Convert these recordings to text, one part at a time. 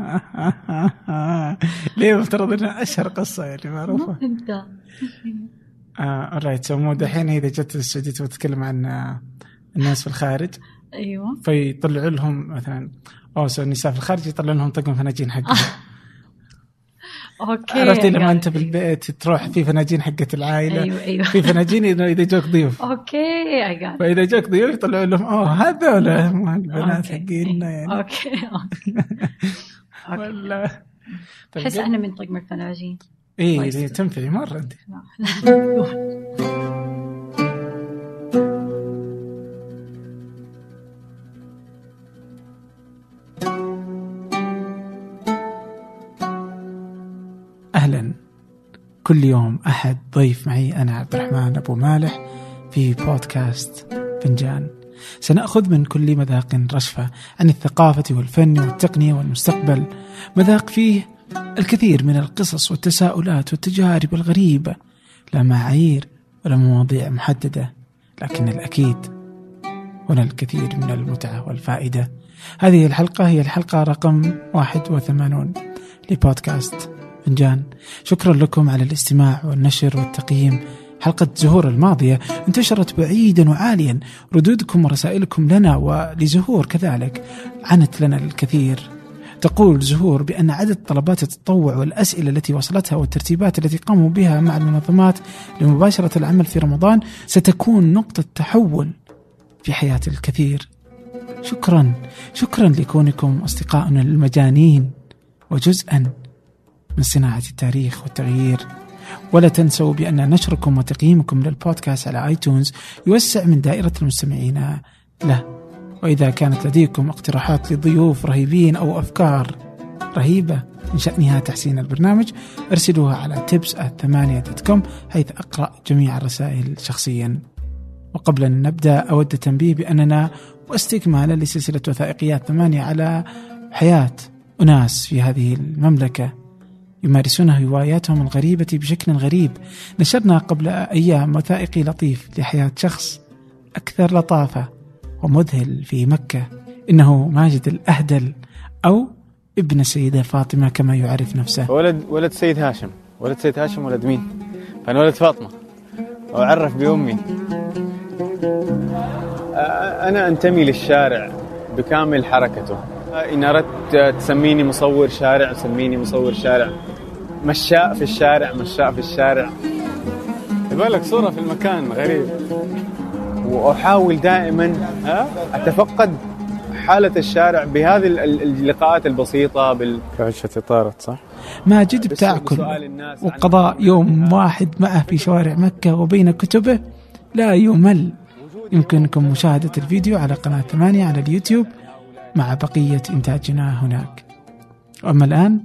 ليه مفترض إنها أشهر قصة يعني معروفة. انت آه right so دحين إذا جت السعودية تبغى تتكلم عن آه، الناس في الخارج. أيوه. فيطلعوا لهم مثلا أو النساء في الخارج يطلعوا لهم طقم فناجين حقهم. okay عرفتي لما قاعد. أنت بالبيت تروح في فناجين حقت العائلة؟ أيوه أيوه. في فناجين إذا جوك ضيوف. okay اي فإذا جوك ضيوف يطلعوا لهم أوه هذول البنات. حقينا يعني. okay okay. ولا أحس أنا من طقم الفناجين إي تنفذي مرة أنت. أهلا. كل يوم أحد ضيف معي أنا عبد الرحمن أبو مالح في بودكاست فنجان. سنأخذ من كل مذاق رشفة عن الثقافة والفن والتقنية والمستقبل. مذاق فيه الكثير من القصص والتساؤلات والتجارب الغريبة. لا معايير ولا مواضيع محددة لكن الأكيد هنا الكثير من المتعة والفائدة. هذه الحلقة هي الحلقة رقم 81 لبودكاست فنجان. شكرا لكم على الاستماع والنشر والتقييم. حلقة زهور الماضية انتشرت بعيدا وعاليا. ردودكم ورسائلكم لنا ولزهور كذلك. عنت لنا الكثير. تقول زهور بأن عدد طلبات التطوع والأسئلة التي وصلتها والترتيبات التي قاموا بها مع المنظمات لمباشرة العمل في رمضان ستكون نقطة تحول في حياة الكثير. شكرا. شكرا لكونكم أصدقائنا المجانين. وجزءا من صناعة التاريخ والتغيير. ولا تنسوا بأن نشركم وتقييمكم للبودكاست على آيتونز يوسع من دائرة المستمعين له. وإذا كانت لديكم اقتراحات لضيوف رهيبين أو أفكار رهيبة من شأنها تحسين البرنامج ارسلوها على tips كوم حيث أقرأ جميع الرسائل شخصيا. وقبل أن نبدأ أود التنبيه بأننا واستكمالا لسلسلة وثائقيات ثمانية على حياة أناس في هذه المملكة. يمارسون هواياتهم الغريبة بشكل غريب. نشرنا قبل أيام وثائقي لطيف لحياة شخص أكثر لطافة ومذهل في مكة. إنه ماجد الأهدل أو ابن السيدة فاطمة كما يعرف نفسه. ولد ولد سيد هاشم. ولد سيد هاشم ولد مين؟ فأنا ولد فاطمة. وأعرف بأمي. أنا أنتمي للشارع بكامل حركته. إن أردت تسميني مصور شارع سميني مصور شارع. مشاء في الشارع مشاء في الشارع. يبغى لك صورة في المكان غريب. وأحاول دائما أتفقد حالة الشارع بهذه ال- ال- اللقاءات البسيطة بال كعشة طارت صح؟ ماجد عن- وقضاء يوم واحد معه في شوارع مكة وبين كتبه لا يمل. يمكنكم مشاهدة الفيديو على قناة ثمانية على اليوتيوب. مع بقية إنتاجنا هناك. وأما الآن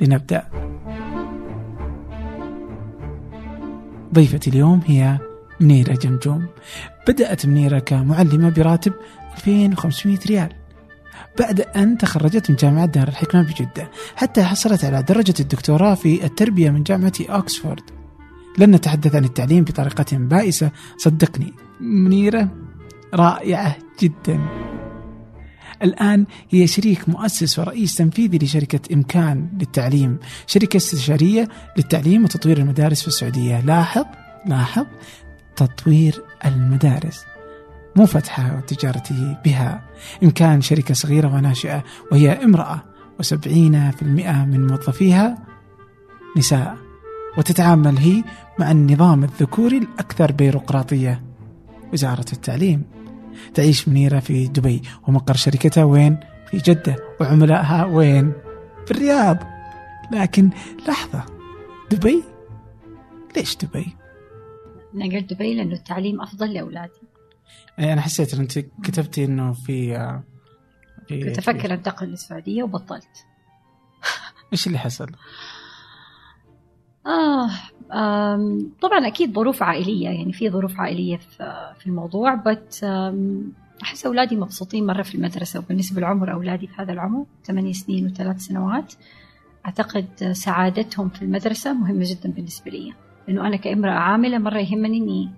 لنبدأ. ضيفتي اليوم هي منيرة جمجوم. بدأت منيرة كمعلمة براتب 2500 ريال. بعد أن تخرجت من جامعة دار الحكمة بجدة حتى حصلت على درجة الدكتوراه في التربية من جامعة أكسفورد. لن نتحدث عن التعليم بطريقة بائسة صدقني. منيرة رائعة جدا. الآن هي شريك مؤسس ورئيس تنفيذي لشركة إمكان للتعليم. شركة استشارية للتعليم وتطوير المدارس في السعودية. لاحظ لاحظ تطوير المدارس. مو فتحها وتجارته بها. إمكان شركة صغيرة وناشئة وهي امرأة وسبعين في المئة من موظفيها نساء. وتتعامل هي مع النظام الذكوري الأكثر بيروقراطية. وزارة التعليم. تعيش منيرة في دبي ومقر شركتها وين؟ في جدة وعملائها وين؟ في الرياض لكن لحظة دبي؟ ليش دبي؟ أنا قلت دبي لأنه التعليم أفضل لأولادي إيه، أنا حسيت أنت كتبتي في آه، في كنت أفكر أنتقل للسعودية وبطلت إيش اللي حصل؟ آه طبعا أكيد ظروف عائلية يعني في ظروف عائلية في الموضوع بس أحس أولادي مبسوطين مرة في المدرسة وبالنسبة لعمر أولادي في هذا العمر ثمانية سنين وثلاث سنوات أعتقد سعادتهم في المدرسة مهمة جدا بالنسبة لي لأنه أنا كامرأة عاملة مرة يهمني إني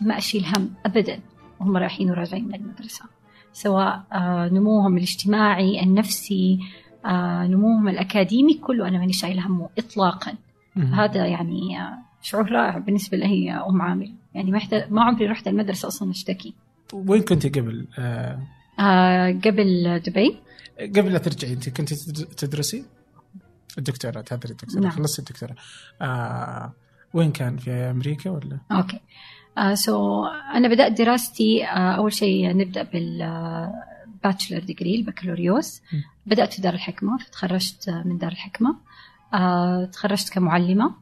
ما أشيل هم أبدا وهم رايحين وراجعين من المدرسة سواء آه، نموهم الاجتماعي النفسي آه، نموهم الأكاديمي كله أنا ماني شايلة همه إطلاقا مم. هذا يعني آه، شعور رائع بالنسبة لي أم عامل يعني ما ما عمري رحت المدرسة أصلا أشتكي. وين كنت قبل؟ آه آه، قبل دبي. قبل لا ترجعي أنت كنت تد- تدرسي؟ الدكتوراه تحضري الدكتوراه نعم. خلصت الدكتوراه. آه وين كان؟ في أمريكا ولا؟ okay. آه so أنا بدأت دراستي آه أول شيء نبدأ بال bachelor degree البكالوريوس. بدأت في دار الحكمة فتخرجت آه، من دار الحكمة. آه تخرجت كمعلمة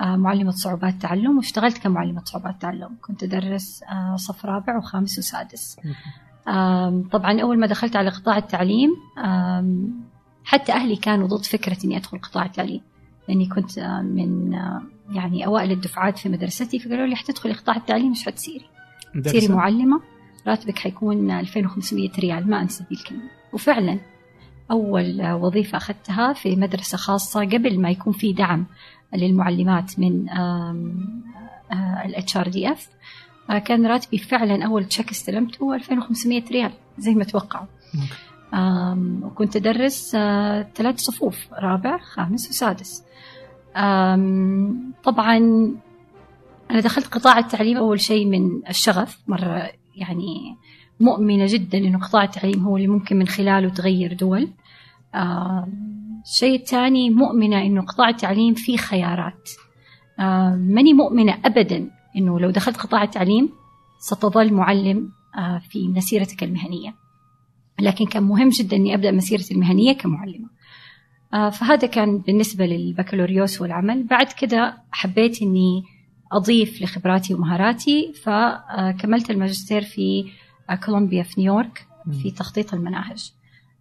آه معلمة صعوبات تعلم واشتغلت كمعلمة صعوبات تعلم. كنت أدرس آه صف رابع وخامس وسادس. طبعا أول ما دخلت على قطاع التعليم حتى أهلي كانوا ضد فكرة إني أدخل قطاع التعليم. لأني كنت آه، من آه، يعني أوائل الدفعات في مدرستي فقالوا لي حتدخلي قطاع التعليم مش حتصيري تصيري؟ معلمة راتبك حيكون 2500 ريال ما أنسى ذي الكلمة. وفعلا أول آه، وظيفة أخذتها في مدرسة خاصة قبل ما يكون في دعم للمعلمات من ال HRDF كان راتبي فعلا أول check استلمته 2500 ريال زي ما توقعوا. وكنت أدرس آه، ثلاث صفوف رابع خامس وسادس. طبعا أنا دخلت قطاع التعليم أول شيء من الشغف مرة يعني مؤمنة جدا إنه قطاع التعليم هو اللي ممكن من خلاله تغير دول. آم، الشيء الثاني مؤمنة إنه قطاع التعليم فيه خيارات. آم، ماني مؤمنة أبدا إنه لو دخلت قطاع التعليم ستظل معلم آه، في مسيرتك المهنية. لكن كان مهم جدا إني أبدأ مسيرتي المهنية كمعلمة. آه، فهذا كان بالنسبة للبكالوريوس والعمل. بعد كده حبيت إني أضيف لخبراتي ومهاراتي فكملت الماجستير في آه، كولومبيا في نيويورك في تخطيط المناهج.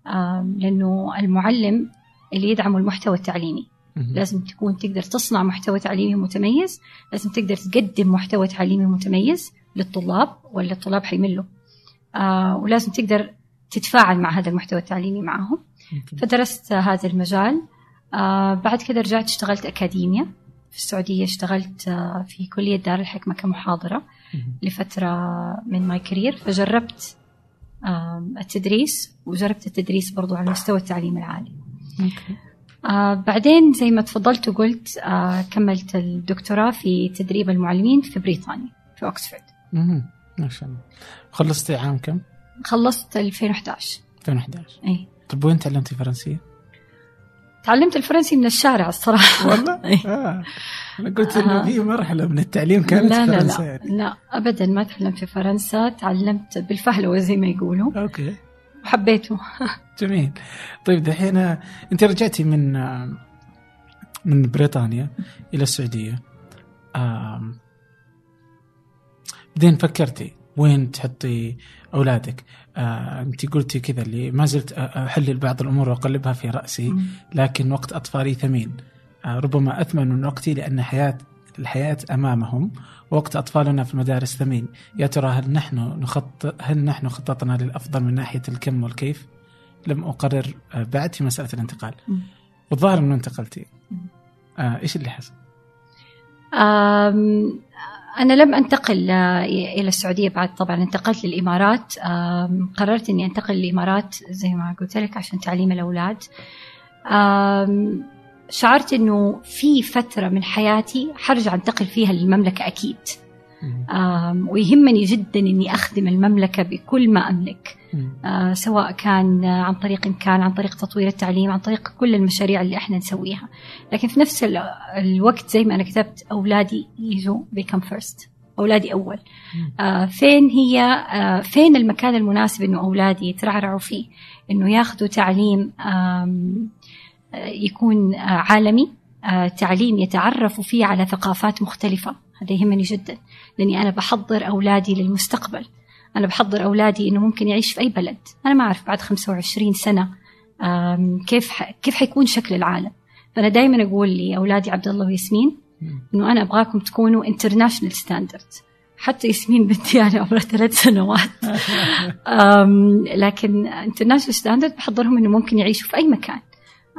آم، لأنه المعلم اللي يدعم المحتوى التعليمي. لازم تكون تقدر تصنع محتوى تعليمي متميز لازم تقدر تقدم محتوى تعليمي متميز للطلاب ولا الطلاب حيملوا. آه ولازم تقدر تتفاعل مع هذا المحتوى التعليمي معهم. فدرست هذا المجال. آه بعد كده رجعت اشتغلت أكاديمية. في السعودية اشتغلت آه في كلية دار الحكمة كمحاضرة. لفترة من my career فجربت التدريس وجربت التدريس برضو على مستوى التعليم العالي. آه بعدين زي ما تفضلت وقلت آه كملت الدكتوراه في تدريب المعلمين في بريطانيا في أكسفورد مم. ما شاء الله خلصتي عام كم؟ خلصت 2011 2011 أي طيب وين تعلمتي فرنسية؟ تعلمت الفرنسي من الشارع الصراحة والله؟ آه. أنا قلت إنه آه. في مرحلة من التعليم كانت لا لا فرنسا لا. يعني. لا أبدا ما تعلمت في فرنسا تعلمت بالفهلوة زي ما يقولوا. أوكي. وحبيته جميل. طيب دحين آه، أنت رجعتي من آه، من بريطانيا إلى السعودية. آم، بعدين فكرتي وين تحطي أولادك؟ آه، أنت قلتي كذا اللي ما زلت أحلل بعض الأمور وأقلبها في رأسي مم. لكن وقت أطفالي ثمين. آه، ربما أثمن من وقتي لأن حياة الحياة أمامهم وقت أطفالنا في المدارس ثمين. يا ترى هل نحن نخطط هل نحن خططنا للأفضل من ناحية الكم والكيف؟ لم أقرر آه، بعد في مسألة الانتقال. والظاهر أنه انتقلتي. آه إيش اللي حصل؟ أنا لم أنتقل آه، إلى السعودية بعد. طبعا انتقلت للإمارات. قررت إني أنتقل للإمارات زي ما قلت لك عشان تعليم الأولاد. شعرت إنه في فترة من حياتي حرجع أنتقل فيها مم. آم، ويهمني جدا إني أخدم المملكة بكل ما أملك. مم. آه، سواء كان عن طريق إمكان عن طريق تطوير التعليم عن طريق كل المشاريع اللي إحنا نسويها. لكن في نفس ال- الوقت زي ما أنا كتبت أولادي يجوا become first أولادي أول. آه، فين هي؟ آه، فين المكان المناسب إنه أولادي يترعرعوا فيه؟ إنه ياخذوا تعليم يكون عالمي آه، تعليم يتعرفوا فيه على ثقافات مختلفة. هذا يهمني جدا لأني أنا بحضر أولادي للمستقبل. أنا بحضر أولادي إنه ممكن يعيش في أي بلد. أنا ما أعرف بعد 25 سنة كيف. كيف حيكون شكل العالم. فأنا دائما أقول لأولادي عبد الله وياسمين. إنه أنا أبغاكم تكونوا international standard حتى ياسمين بنتي أنا عمرها ثلاث سنوات. لكن international standard بحضرهم إنه ممكن يعيشوا في أي مكان.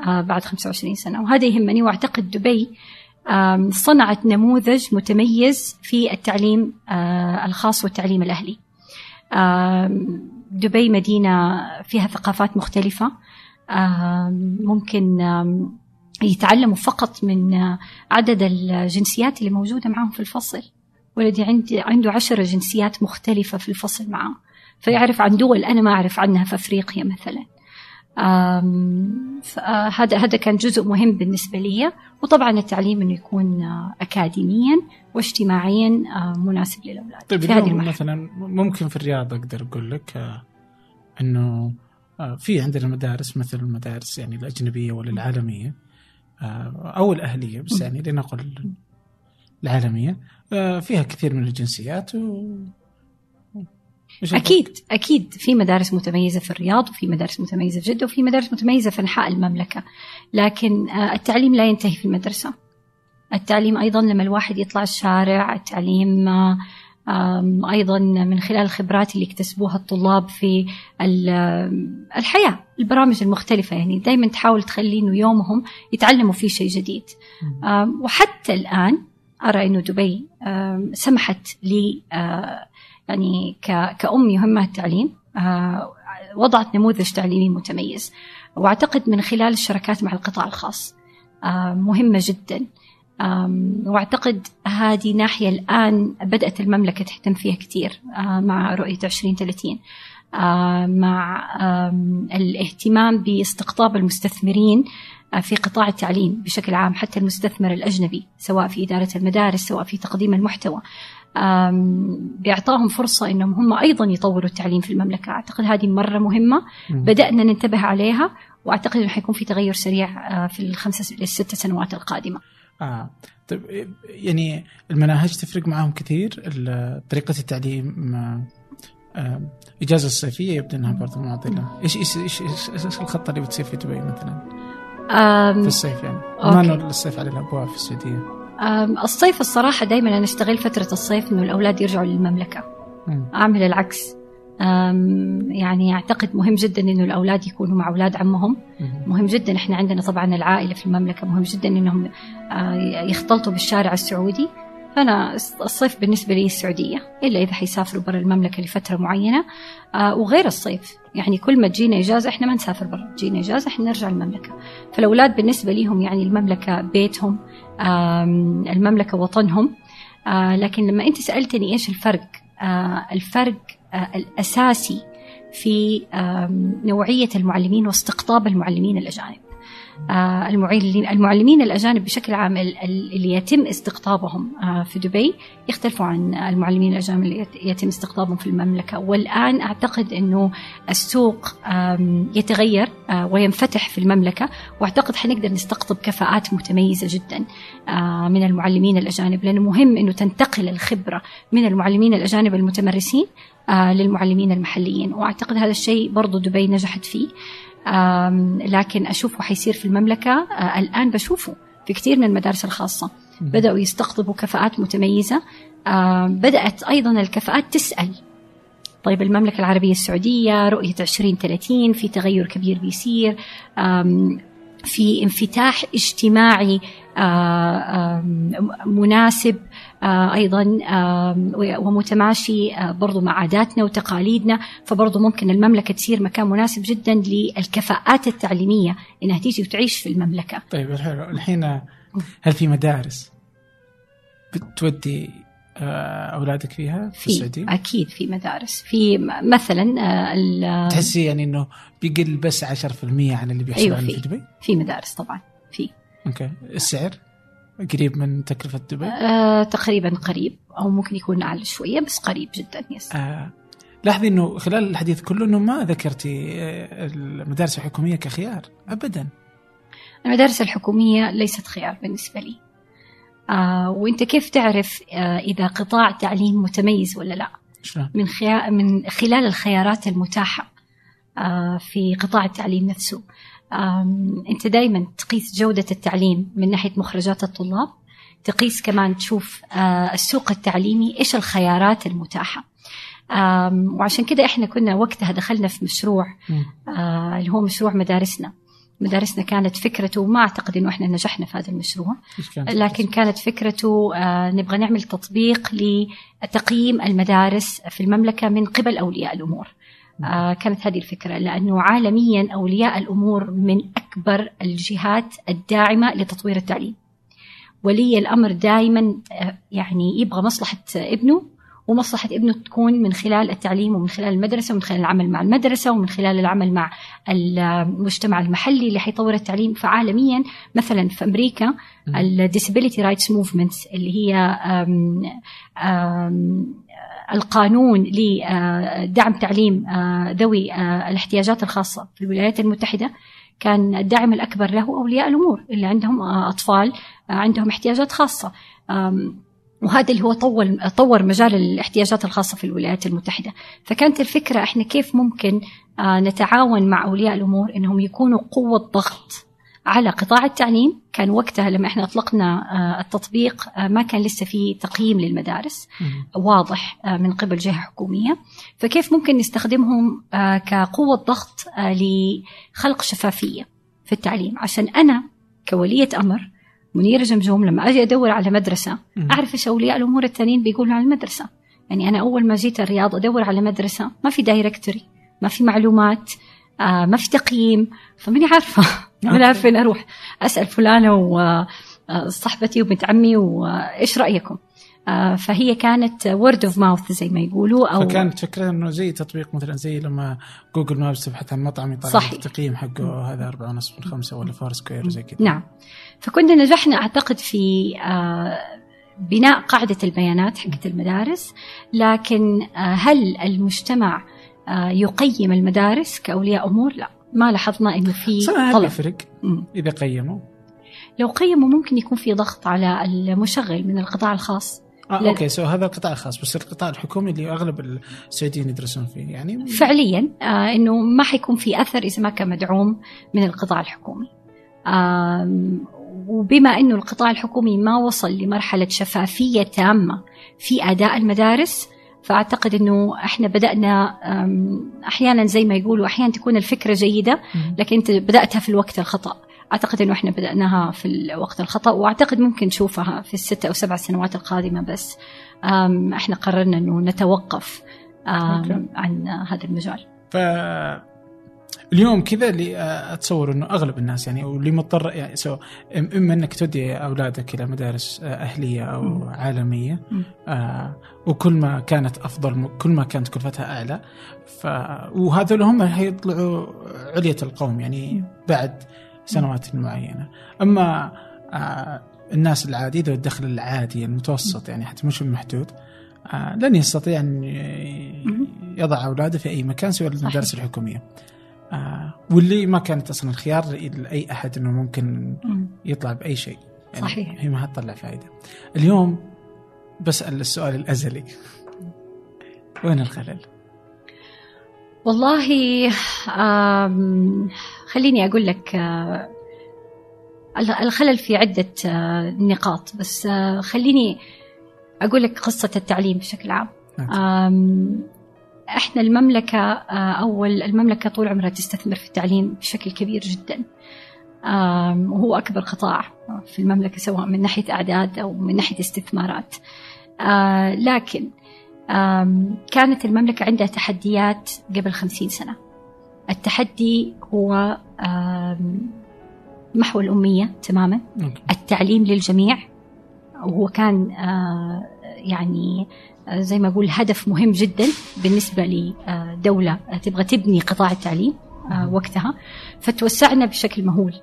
بعد 25 سنة. وهذا يهمني وأعتقد دبي صنعت نموذج متميز في التعليم آه، الخاص والتعليم الأهلي. دبي مدينة فيها ثقافات مختلفة. ممكن يتعلموا فقط من آه، عدد الجنسيات اللي موجودة معهم في الفصل. ولدي عندي عنده عشرة جنسيات مختلفة في الفصل معه. فيعرف عن دول أنا ما أعرف عنها في أفريقيا مثلا. آم، ف- آه، هذا هذا كان جزء مهم بالنسبة لي. وطبعا التعليم أنه يكون آه، أكاديميا واجتماعيا آه، مناسب للأولاد طيب في هذه اليوم المرحلة. مثلا ممكن في الرياض أقدر أقول لك إنه في عندنا مدارس مثل المدارس يعني الأجنبية ولا العالمية أو الأهلية بس يعني لنقل العالمية فيها كثير من الجنسيات و أكيد أكيد. في مدارس متميزة في الرياض وفي مدارس متميزة في جدة وفي مدارس متميزة في أنحاء المملكة. لكن آه، التعليم لا ينتهي في المدرسة. التعليم أيضا لما الواحد يطلع الشارع التعليم آه، آم، أيضا من خلال الخبرات اللي اكتسبوها الطلاب في ال- آم، الحياة البرامج المختلفة. يعني دائما تحاول تخلي إنه يومهم يتعلموا فيه شيء جديد. وحتى الآن أرى أنه دبي سمحت لي آه، يعني كأم يهمها التعليم. آه، وضعت نموذج تعليمي متميز. وأعتقد من خلال الشراكات مع القطاع الخاص. آه، مهمة جدا. وأعتقد هذه ناحية الآن بدأت المملكة تهتم فيها كثير آه، مع رؤية 2030 آه، مع الاهتمام باستقطاب المستثمرين في قطاع التعليم بشكل عام حتى المستثمر الأجنبي سواء في إدارة المدارس سواء في تقديم المحتوى. بإعطائهم فرصة أنهم هم أيضا يطوروا التعليم في المملكة. أعتقد هذه مرة مهمة. بدأنا ننتبه عليها وأعتقد أنه حيكون في تغير سريع آه، في الخمسة للست سنوات القادمة. آه. طيب يعني المناهج تفرق معاهم كثير؟ طريقة التعليم آه، آه، إجازة الصيفية يبدو أنها برضه معضلة إيش إيش إيش, إيش, إيش الخطة اللي بتصير في دبي مثلا؟ في الصيف يعني. ما إنه الصيف على الأبواب في السعودية. الصيف الصراحة دائما أنا أستغل فترة الصيف إنه الأولاد يرجعوا للمملكة. مم. أعمل العكس. يعني أعتقد مهم جدا إنه الأولاد يكونوا مع أولاد عمهم. مهم جدا إحنا عندنا طبعا العائلة في المملكة مهم جدا إنهم آه، يختلطوا بالشارع السعودي. فأنا الصيف بالنسبة لي السعودية إلا إذا حيسافروا برا المملكة لفترة معينة. آه، وغير الصيف يعني كل ما تجينا إجازة إحنا ما نسافر برا تجينا إجازة إحنا نرجع المملكة. فالأولاد بالنسبة ليهم يعني المملكة بيتهم المملكة وطنهم. آه، لكن لما أنت سألتني إيش الفرق آه، الفرق آه، الأساسي في نوعية المعلمين واستقطاب المعلمين الأجانب. المعلمين المعلمين الأجانب بشكل عام ال- ال- اللي يتم استقطابهم آه، في دبي يختلفوا عن المعلمين الأجانب اللي يت- يتم استقطابهم في المملكة. والآن أعتقد أنه السوق يتغير آه، وينفتح في المملكة وأعتقد حنقدر نستقطب كفاءات متميزة جدا آه، من المعلمين الأجانب لأنه مهم أنه تنتقل الخبرة من المعلمين الأجانب المتمرسين آه، للمعلمين المحليين. وأعتقد هذا الشيء برضو دبي نجحت فيه. لكن أشوفه حيصير في المملكة. آه، الآن بشوفه في كثير من المدارس الخاصة. بدأوا يستقطبوا كفاءات متميزة. بدأت أيضا الكفاءات تسأل. طيب المملكة العربية السعودية رؤية 2030 في تغير كبير بيصير. في انفتاح اجتماعي آه، مناسب. آه، أيضا آم، ومتماشي آه، برضو مع عاداتنا وتقاليدنا فبرضو ممكن المملكة تصير مكان مناسب جدا للكفاءات التعليمية إنها تيجي وتعيش في المملكة طيب الحين- الحين هل في مدارس بتودي آه، أولادك فيها في, في السعودية؟ أكيد في مدارس في مثلا آه، تحسي يعني إنه بيقل بس 10% عن اللي بيحصل أيوة في. في دبي؟ في مدارس طبعا في okay السعر قريب من تكلفة دبي؟ آه تقريبا قريب أو ممكن يكون أعلى شوية بس قريب جدا yes. آه لاحظي إنه خلال الحديث كله إنه ما ذكرتي آه، المدارس الحكومية كخيار ابدا. المدارس الحكومية ليست خيار بالنسبة لي. آه وأنت كيف تعرف آه إذا قطاع تعليم متميز ولا لا؟ شلون؟ من خيار من خلال الخيارات المتاحة آه في قطاع التعليم نفسه. أنت دائما تقيس جودة التعليم من ناحية مخرجات الطلاب تقيس كمان تشوف آه السوق التعليمي إيش الخيارات المتاحة آم، وعشان كده إحنا كنا وقتها دخلنا في مشروع. آه اللي هو مشروع مدارسنا مدارسنا كانت فكرته ما أعتقد إنه إحنا نجحنا في هذا المشروع؟ لكن كانت فكرته آه نبغى نعمل تطبيق لتقييم المدارس في المملكة من قبل أولياء الأمور آه كانت هذه الفكرة لأنه عالميا أولياء الأمور من أكبر الجهات الداعمة لتطوير التعليم. ولي الأمر دائما آه، يعني يبغى مصلحة ابنه ومصلحة ابنه تكون من خلال التعليم ومن خلال المدرسة ومن خلال العمل مع المدرسة ومن خلال العمل مع المجتمع المحلي اللي حيطور التعليم. فعالميا مثلا في أمريكا ال disability rights movement اللي هي آم آم القانون لدعم تعليم آه، ذوي آه، الاحتياجات الخاصة في الولايات المتحدة كان الداعم الأكبر له أولياء الأمور اللي عندهم آه، أطفال عندهم احتياجات خاصة. وهذا اللي هو طور طور مجال الاحتياجات الخاصة في الولايات المتحدة. فكانت الفكرة إحنا كيف ممكن نتعاون مع أولياء الأمور إنهم يكونوا قوة ضغط على قطاع التعليم. كان وقتها لما إحنا أطلقنا آه، التطبيق آه، ما كان لسه في تقييم للمدارس. واضح آه، من قبل جهة حكومية. فكيف ممكن نستخدمهم كقوة ضغط لخلق شفافية في التعليم؟ عشان أنا كولية أمر منيره جمجوم لما أجي أدور على مدرسة أعرف إيش أولياء الأمور الثانيين بيقولوا عن المدرسة. يعني أنا أول ما جيت الرياض أدور على مدرسة ما في directory ما في معلومات ما في تقييم فماني عارفة. ولا فين أروح أسأل فلانة وصاحبتي وبنت عمي وايش رأيكم؟ آه، فهي كانت word of mouth زي ما يقولوا أو فكانت فكرة إنه زي تطبيق مثلا زي لما Google Maps تبحث عن مطعم يطلع التقييم حقه هذا أربعة ونص من خمسة ولا Foursquare زي كذا. نعم. فكنا نجحنا أعتقد في آه، بناء قاعدة البيانات حقت المدارس لكن آه، هل المجتمع يقيم المدارس كأولياء أمور؟ لا. ما لاحظنا إنه في طلب. يفرق إذا قيموا. لو قيموا ممكن يكون في ضغط على المشغل من القطاع الخاص. آه ل... أوكي سو هذا القطاع الخاص بس القطاع الحكومي اللي أغلب السعوديين يدرسون فيه يعني فعليا آه إنه ما حيكون في أثر إذا ما كان مدعوم من القطاع الحكومي. آه وبما إنه القطاع الحكومي ما وصل لمرحلة شفافية تامة في أداء المدارس فأعتقد إنه إحنا بدأنا أحيانا زي ما يقولوا أحيانا تكون الفكرة جيدة لكن أنت بدأتها في الوقت الخطأ. أعتقد إنه إحنا بدأناها في الوقت الخطأ وأعتقد ممكن نشوفها في الست أو سبع سنوات القادمة بس. إحنا قررنا إنه نتوقف عن هذا المجال. ف اليوم كذا اللي أتصور إنه أغلب الناس يعني واللي مضطر يعني سو إما إنك تودي أولادك إلى مدارس أهلية أو م. عالمية آه وكل ما كانت أفضل كل ما كانت كلفتها أعلى ف وهذول هم حيطلعوا علية القوم يعني بعد سنوات معينة. أما آه الناس العادي ذو الدخل العادي المتوسط يعني حتى مش المحدود آه لن يستطيع أن يضع أولاده في أي مكان سوى المدارس الحكومية. آه واللي ما كانت أصلا الخيار لاي أحد إنه ممكن يطلع بأي شيء. يعني صحيح. هي ما حتطلع فائده اليوم بسأل السؤال الأزلي. وين الخلل؟ والله خليني أقول لك آه، الخلل في عدة آه، نقاط. بس آه، خليني أقول لك قصة التعليم بشكل عام. نعم. إحنا المملكة آه، أول المملكة طول عمرها تستثمر في التعليم بشكل كبير جدا. وهو أكبر قطاع في المملكة سواء من ناحية أعداد أو من ناحية استثمارات. آه، لكن كانت المملكة عندها تحديات قبل خمسين سنة. التحدي هو محو الأمية تماما. التعليم للجميع. وهو كان آه، يعني زي ما أقول هدف مهم جدا بالنسبة لدولة تبغى تبني قطاع التعليم آه، وقتها. فتوسعنا بشكل مهول.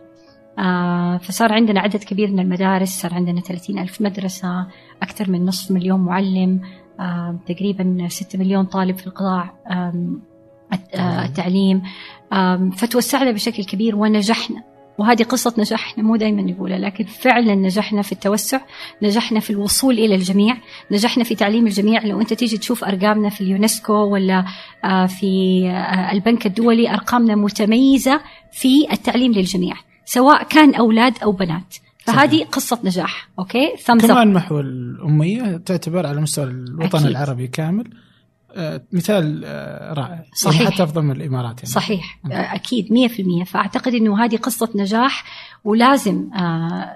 آه، فصار عندنا عدد كبير من المدارس صار عندنا 30 ألف مدرسة أكثر من نصف مليون معلم آه، تقريبا 6 مليون طالب في القطاع التعليم. فتوسعنا بشكل كبير ونجحنا. وهذه قصة نجاح إحنا مو دائما نقولها لكن فعلا نجحنا في التوسع نجحنا في الوصول إلى الجميع نجحنا في تعليم الجميع لو أنت تيجي تشوف أرقامنا في اليونسكو ولا آه، في آه، البنك الدولي أرقامنا متميزة في التعليم للجميع سواء كان أولاد أو بنات فهذه صحيح. قصة نجاح أوكي كمان محو الأمية تعتبر على مستوى الوطن أكيد. العربي كامل مثال آه، رائع. يعني صحيح. حتى افضل من الإمارات يعني. صحيح. م. آه، أكيد 100% فأعتقد إنه هذه قصة نجاح ولازم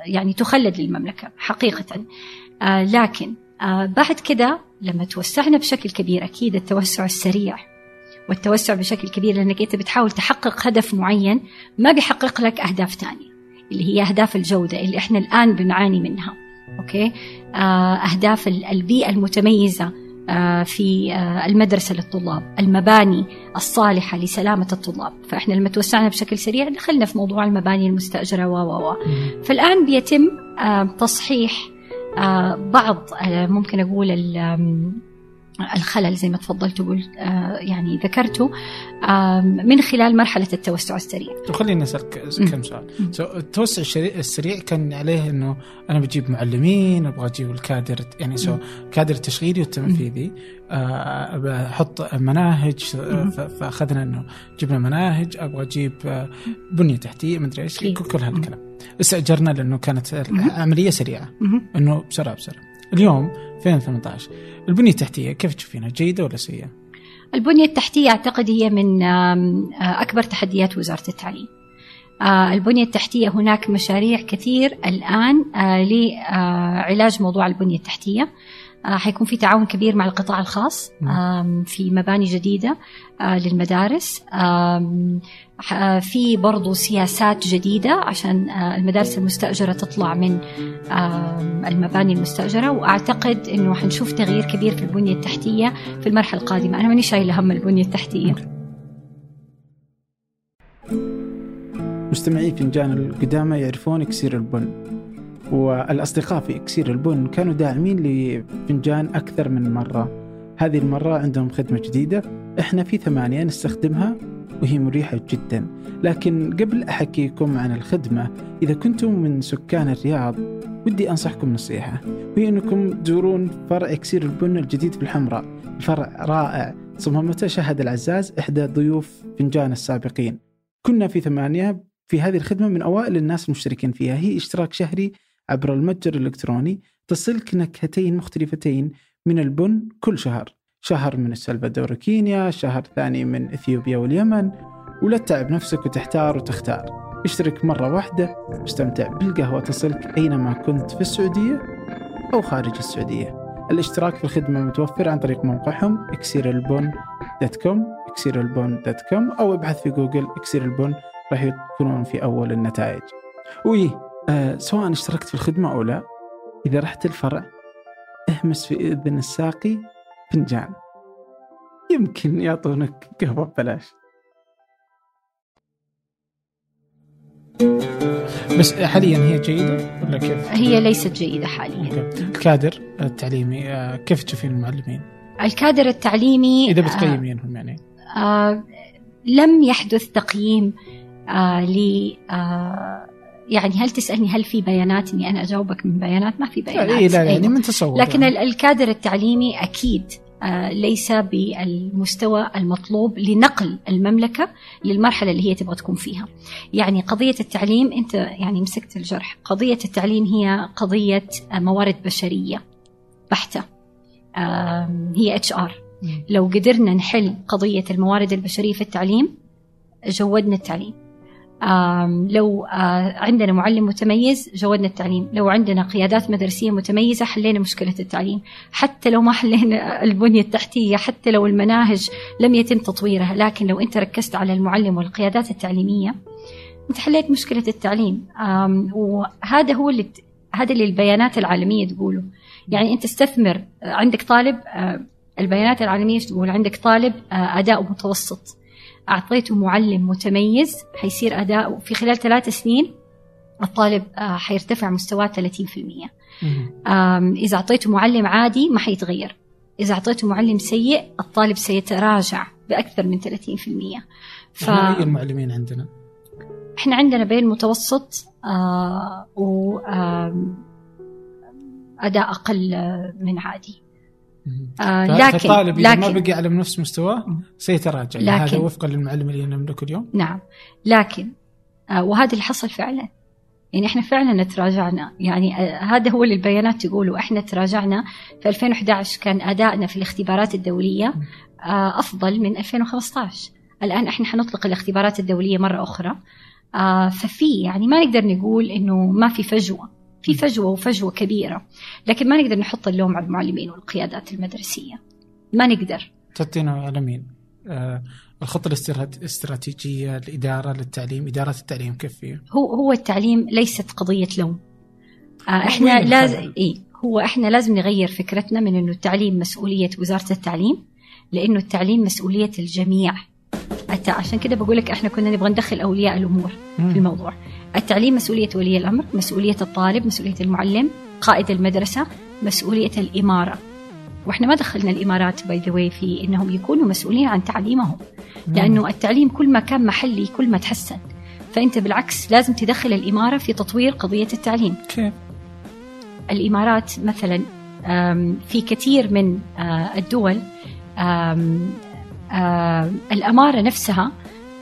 يعني تخلد للمملكة حقيقة. لكن بعد كده لما توسعنا بشكل كبير أكيد التوسع السريع والتوسع بشكل كبير لأنك أنت بتحاول تحقق هدف معين ما بيحقق لك أهداف ثانية اللي هي أهداف الجودة اللي إحنا الآن بنعاني منها. أوكي؟ آه، أهداف البيئة المتميزة آه، في آه، المدرسة للطلاب المباني الصالحة لسلامة الطلاب. فإحنا لما توسعنا بشكل سريع دخلنا في موضوع المباني المستأجرة و و و. فالآن بيتم تصحيح بعض ممكن أقول الخلل زي ما تفضلت وقلت يعني ذكرته من خلال مرحلة التوسع السريع. خليني أسألك كم سؤال. التوسع السريع كان عليه أنه أنا بجيب معلمين أبغى أجيب الكادر يعني سو كادر التشغيلي والتنفيذي. آه، بحط مناهج فأخذنا إنه جبنا مناهج أبغى أجيب آه، بنية تحتية مدري إيش كل هالكلام. استأجرنا لأنه كانت العملية سريعة. إنه بسرعة بسرعة. اليوم 2018 البنية التحتية كيف تشوفينها جيدة ولا سيئة؟ البنية التحتية أعتقد هي من أكبر تحديات وزارة التعليم. البنية التحتية هناك مشاريع كثير الآن لعلاج موضوع البنية التحتية حيكون في تعاون كبير مع القطاع الخاص في مباني جديدة للمدارس. في برضو سياسات جديدة عشان المدارس المستأجرة تطلع من المباني المستأجرة. وأعتقد أنه حنشوف تغيير كبير في البنية التحتية في المرحلة القادمة. أنا ماني شايلة هم البنية التحتية. مستمعي فنجان القدامى يعرفون إكسير البن. والأصدقاء في إكسير البن كانوا داعمين لفنجان أكثر من مرة. هذه المرة عندهم خدمة جديدة إحنا في ثمانية نستخدمها وهي مريحة جدا. لكن قبل أحكيكم عن الخدمة إذا كنتم من سكان الرياض ودي أنصحكم نصيحة. وهي أنكم تزورون فرع إكسير البن الجديد في الحمراء. الفرع رائع صممته شهد العزاز إحدى ضيوف فنجان السابقين. كنا في ثمانية في هذه الخدمة من أوائل الناس المشتركين فيها. هي إشتراك شهري عبر المتجر الإلكتروني تصلك نكهتين مختلفتين من البن كل شهر. شهر من السلفادور كينيا شهر ثاني من إثيوبيا واليمن ولا تتعب نفسك وتحتار وتختار. اشترك مرة واحدة واستمتع بالقهوة تصلك أينما كنت في السعودية أو خارج السعودية. الاشتراك في الخدمة متوفر عن طريق موقعهم اكسير البن اكسير البن دوت كوم أو ابحث في جوجل اكسير البن راح يكونون في أول النتائج. ويه آه سواء اشتركت في الخدمة أو لا إذا رحت الفرع اهمس في إذن الساقي فنجان يمكن يعطونك قهوة ببلاش بس حاليا هي جيدة ولا كيف؟ هي ليست جيدة حاليا أوكي. الكادر التعليمي آه، كيف تشوفين المعلمين؟ الكادر التعليمي إذا بتقيمينهم يعني آه لم يحدث تقييم آه ل آه يعني هل تسألني هل في بيانات إني أنا أجاوبك من بيانات؟ ما في بيانات لا, لا يعني من تصور لكن يعني. الكادر التعليمي أكيد آه ليس بالمستوى المطلوب لنقل المملكة للمرحلة اللي هي تبغى تكون فيها. يعني قضية التعليم أنت يعني مسكت الجرح، قضية التعليم هي قضية موارد بشرية بحتة. آه هي HR. لو قدرنا نحل قضية الموارد البشرية في التعليم جودنا التعليم. لو عندنا معلم متميز جودنا التعليم. لو عندنا قيادات مدرسية متميزة حلينا مشكلة التعليم. حتى لو ما حلينا البنية التحتية حتى لو المناهج لم يتم تطويرها لكن لو أنت ركزت على المعلم والقيادات التعليمية أنت حليت مشكلة التعليم. وهذا هو اللي هذا اللي البيانات العالمية تقوله. يعني أنت استثمر عندك طالب البيانات العالمية تقول؟ عندك طالب أداء متوسط. أعطيته معلم متميز حيصير أداؤه في خلال ثلاث سنين الطالب آه، حيرتفع مستواه 30% إذا أعطيته معلم عادي ما حيتغير. إذا أعطيته معلم سيء الطالب سيتراجع بأكثر من 30% ف... أي المعلمين عندنا؟ إحنا عندنا بين المتوسط آه و آه أداء أقل من عادي. آه لكن الطالب إذا لكن ما بقي على نفس مستواه سيتراجع. لكن هذا وفقا للمعلم اللي نملكه اليوم. نعم. لكن آه وهذا اللي حصل فعلا. يعني إحنا فعلا تراجعنا. يعني آه هذا هو اللي البيانات تقوله. إحنا تراجعنا في 2011 كان أدائنا في الاختبارات الدولية آه أفضل من 2015 الآن إحنا حنطلق الاختبارات الدولية مرة أخرى. آه ففي يعني ما نقدر نقول إنه ما في فجوة. في فجوة وفجوة كبيرة لكن ما نقدر نحط اللوم على المعلمين والقيادات المدرسية ما نقدر تحطينه على مين؟ آه، الخطة الاسترات- الاستراتيجية الإدارة للتعليم إدارة التعليم كيف فيه؟ هو هو التعليم ليست قضية لوم آه إحنا الخلل؟ لازم اي هو إحنا لازم نغير فكرتنا من إنه التعليم مسؤولية وزارة التعليم لإنه التعليم مسؤولية الجميع عشان كده بقول لك إحنا كنا نبغى ندخل أولياء الأمور مم. في الموضوع التعليم مسؤولية ولي الأمر مسؤولية الطالب مسؤولية المعلم قائد المدرسة مسؤولية الإمارة. وإحنا ما دخلنا الإمارات باي ذا في إنهم يكونوا مسؤولين عن تعليمهم لأنه التعليم كل ما كان محلي كل ما تحسن. فأنت بالعكس لازم تدخل الإمارة في تطوير قضية التعليم. كيف؟ الإمارات مثلا في كثير من آه، الدول الأمارة نفسها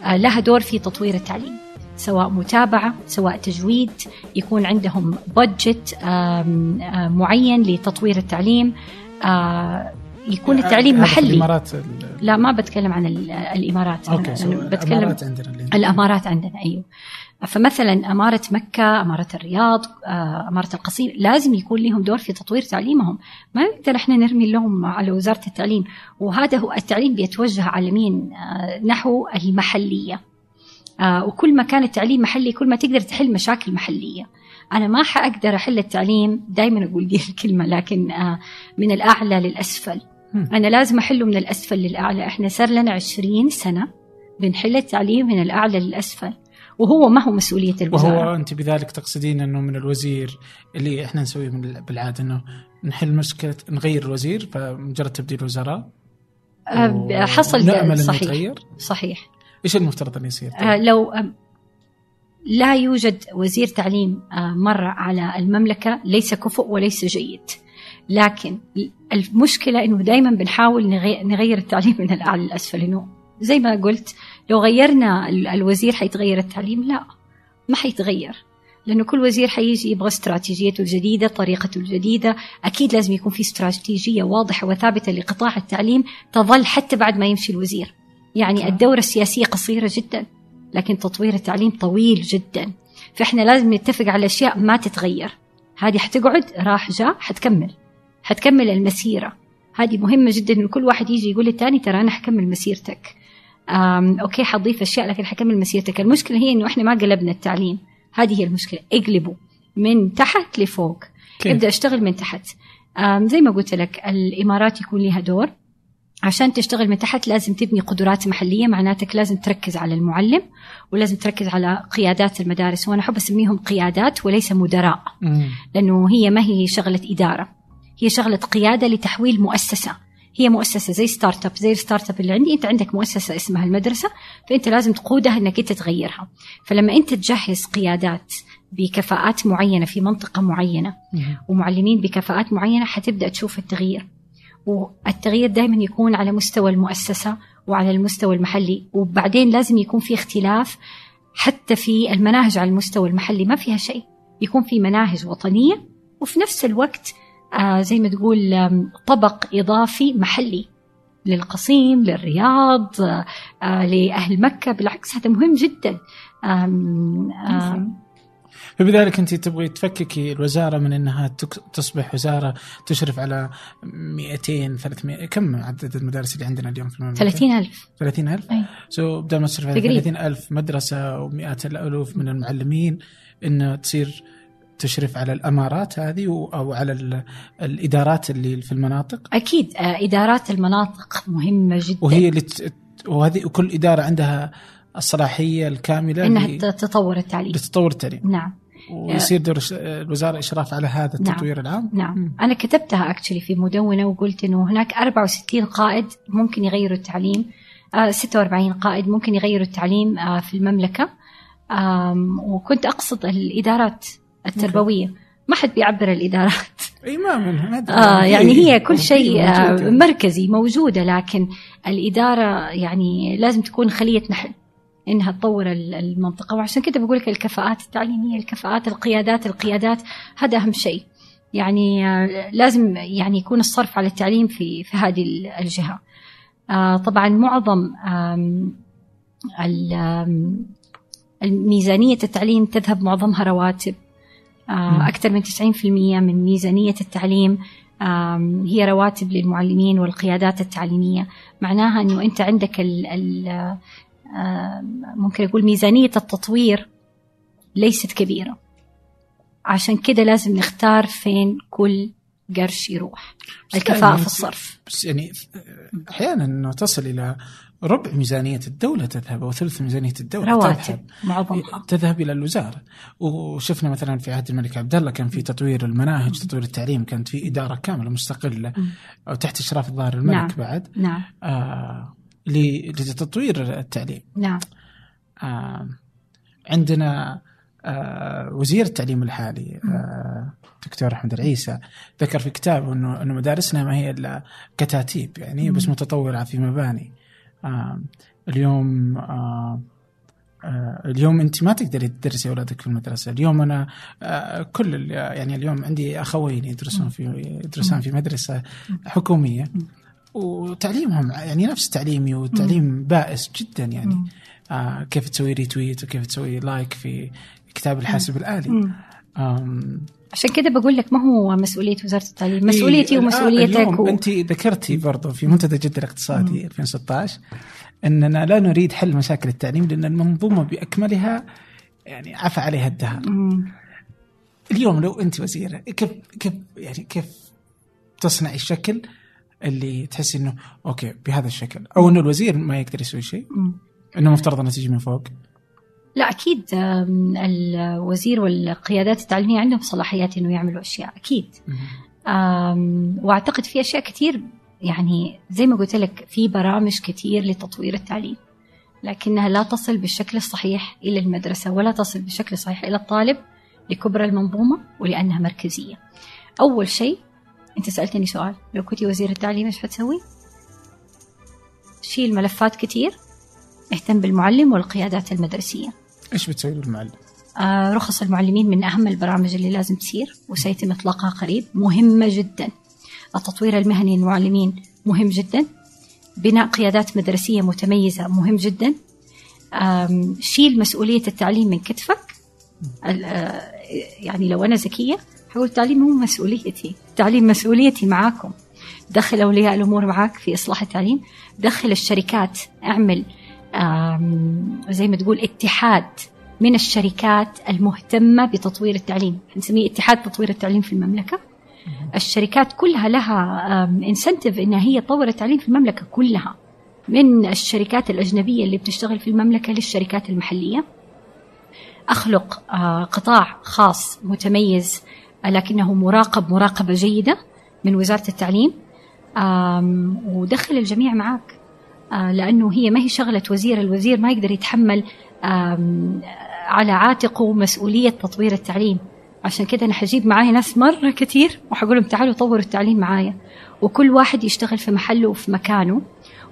آه، لها دور في تطوير التعليم. سواء متابعة سواء تجويد يكون عندهم بادجت معين لتطوير التعليم. آه، يكون التعليم محلي. الإمارات ال- لا ما بتكلم عن ال- الإمارات. أوكي أنا بتكلم الإمارات عندنا الإمارات عندنا أيوه. فمثلا إمارة مكة إمارة الرياض آه، إمارة القصيم لازم يكون لهم دور في تطوير تعليمهم. ما نقدر إحنا نرمي اللوم على وزارة التعليم. وهذا هو التعليم بيتوجه على مين؟ آه، نحو المحليه آه، وكل ما كان التعليم محلي كل ما تقدر تحل مشاكل محلية. أنا ما حأقدر أحل التعليم دائما أقول دي الكلمة لكن آه، من الأعلى للأسفل. أنا لازم أحله من الأسفل للأعلى. إحنا صار لنا 20 سنة بنحل التعليم من الأعلى للأسفل وهو ما هو مسؤولية الوزارة. وهو أنت بذلك تقصدين إنه من الوزير اللي إحنا نسويه من بالعادة إنه نحل مشكلة نغير الوزير فمجرد تبديل وزراء؟ آه، حصل إنه صحيح. صحيح. إيش المفترض أن يصير؟ آه، لو لا يوجد وزير تعليم آه، مر على المملكة ليس كفؤ وليس جيد. لكن المشكلة أنه دائما بنحاول نغي- نغير التعليم من الأعلى للأسفل. إنه زي ما قلت لو غيرنا ال- الوزير حيتغير التعليم؟ لا ما حيتغير. لأنه كل وزير حيجي يبغى استراتيجيته الجديدة طريقته الجديدة. أكيد لازم يكون في استراتيجية واضحة وثابتة لقطاع التعليم تظل حتى بعد ما يمشي الوزير. يعني. الدورة السياسية قصيرة جدا لكن تطوير التعليم طويل جدا. فإحنا لازم نتفق على أشياء ما تتغير. هذه حتقعد راح جاء حتكمل. حتكمل المسيرة. هذه مهمة جدا إنه كل واحد يجي يقول للتاني ترى أنا حكمل مسيرتك. أم أوكي حضيف أشياء لكن حكمل مسيرتك. المشكلة هي إنه إحنا ما قلبنا التعليم. هذه هي المشكلة. اقلبوا. من تحت لفوق. كيف؟ أبدأ أشتغل من تحت. زي ما قلت لك الإمارات يكون لها دور. عشان تشتغل من تحت لازم تبني قدرات محلية معناتك لازم تركز على المعلم ولازم تركز على قيادات المدارس وأنا أحب أسميهم قيادات وليس مدراء مم. لأنه هي ما هي شغلة إدارة هي شغلة قيادة لتحويل مؤسسة هي مؤسسة زي startup زي ال startup اللي عندي أنت عندك مؤسسة اسمها المدرسة فأنت لازم تقودها إنك أنت تغيرها فلما أنت تجهز قيادات بكفاءات معينة في منطقة معينة. ومعلمين بكفاءات معينة حتبدأ تشوف التغيير والتغيير دائما يكون على مستوى المؤسسة وعلى المستوى المحلي وبعدين لازم يكون في اختلاف حتى في المناهج على المستوى المحلي. ما فيها شيء يكون في مناهج وطنية وفي نفس الوقت آه زي ما تقول طبق إضافي محلي للقصيم للرياض آه آه لأهل مكة. بالعكس هذا مهم جدا. فبذلك انت تبغي تفككي الوزارة من انها تصبح وزارة تشرف على 200 300 كم عدد المدارس اللي عندنا اليوم في المملكة؟ 30000 30000 أي. سو بدل ما تشرف على تقريبا. 30000 مدرسة ومئات الألوف من المعلمين انه تصير تشرف على الإمارات هذه أو على ال- الإدارات اللي في المناطق أكيد آه إدارات المناطق مهمة جدا وهي اللي ت- وهذه وكل إدارة عندها الصلاحية الكاملة إنها تطور التعليم. لتطور التعليم. نعم. ويصير دور الوزارة إشراف على هذا نعم. التطوير العام؟ نعم. أنا كتبتها اكشلي في مدونة وقلت إنه هناك 64 قائد ممكن يغيروا التعليم. آه 46 قائد ممكن يغيروا التعليم آه في المملكة. وكنت أقصد الإدارات التربوية. ما حد بيعبر الإدارات. إي ما أدري. آه يعني هي كل شيء آه موجودة. مركزي موجودة لكن الإدارة يعني لازم تكون خليه نحل إنها تطور ال- المنطقة. وعشان كده بقول لك الكفاءات التعليمية الكفاءات القيادات القيادات هذا أهم شيء. يعني آه، لازم يعني يكون الصرف على التعليم في في هذه ال- الجهة. آه، طبعا معظم آم، ال- آم، الميزانية التعليم تذهب معظمها رواتب. آه، أكثر من 90% من ميزانية التعليم هي رواتب للمعلمين والقيادات التعليمية. معناها أنه أنت عندك ال ال ممكن أقول ميزانية التطوير ليست كبيرة. عشان كده لازم نختار فين كل قرش يروح. الكفاءة يعني في الصرف. بس يعني أحيانا انه تصل إلى ربع ميزانية الدولة تذهب أو ثلث ميزانية الدولة رواتب تذهب. معظمها تذهب إلى الوزارة. وشفنا مثلا في عهد الملك عبد الله كان في تطوير المناهج تطوير التعليم كانت في إدارة كاملة مستقلة مم. أو تحت إشراف الظاهر الملك نعم. بعد. نعم. آه لتطوير التعليم. نعم. آه عندنا آه وزير التعليم الحالي آه دكتور أحمد العيسى ذكر في كتابه إنه إنه مدارسنا ما هي إلا كتاتيب يعني بس متطورة في مباني. آه اليوم آه اليوم أنت ما تقدري تدرسي أولادك في المدرسة، اليوم أنا كل يعني اليوم عندي أخوين يدرسون في يدرسان في مدرسة حكومية. وتعليمهم يعني نفس تعليمي وتعليم بائس جدا يعني. آه كيف تسوي retweet وكيف تسوي like في كتاب الحاسب الآلي. عشان كده بقول لك ما هو مسؤولية وزارة التعليم. مسؤوليتي إيه، ومسؤوليتك و... أنت ذكرتي برضو في منتدى جدة الاقتصادي 2016 إننا لا نريد حل مشاكل التعليم لأن المنظومة بأكملها يعني عفى عليها الدهر. مم. اليوم لو أنت وزيرة كيف كيف يعني كيف تصنعي الشكل؟ اللي تحسي إنه أوكي بهذا الشكل. أو إنه الوزير ما يقدر يسوي شيء. إنه مفترض انها تجي من فوق. لا أكيد آم، الوزير والقيادات التعليمية عندهم صلاحيات إنه يعملوا أشياء أكيد. آم، وأعتقد في أشياء كتير يعني زي ما قلت لك في برامج كتير لتطوير التعليم لكنها لا تصل بالشكل الصحيح إلى المدرسة ولا تصل بالشكل الصحيح إلى الطالب لكبر المنظومة ولأنها مركزية. أول شيء أنت سألتني سؤال. لو كنت وزير التعليم إيش حتسوي؟ شيل ملفات كتير اهتم بالمعلم والقيادات المدرسية. إيش بتسوي للمعلم؟ آه، رخص المعلمين من أهم البرامج اللي لازم تصير وسيتم إطلاقها قريب. مهمة جدا. التطوير المهني للمعلمين مهم جدا. بناء قيادات مدرسية متميزة مهم جدا. شيل مسؤولية التعليم من كتفك. آه، يعني لو أنا ذكية حقول التعليم هو مسؤوليتي. التعليم مسؤوليتي معاكم. دخل أولياء الأمور معك في إصلاح التعليم. دخل الشركات أعمل زي ما تقول اتحاد من الشركات المهتمة بتطوير التعليم. نسميه اتحاد تطوير التعليم في المملكة. الشركات كلها لها انسنتيف إنها هي تطور التعليم في المملكة كلها. من الشركات الأجنبية اللي بتشتغل في المملكة للشركات المحلية. أخلق آه، قطاع خاص متميز لكنه مراقب مراقبة جيدة من وزارة التعليم. ودخل الجميع معك آه، لأنه هي ما هي شغلة وزير الوزير ما يقدر يتحمل على عاتقه مسؤولية تطوير التعليم. عشان كده أنا حجيب معايا ناس مرة كتير وحقول لهم تعالوا طوروا التعليم معايا. وكل واحد يشتغل في محله وفي مكانه.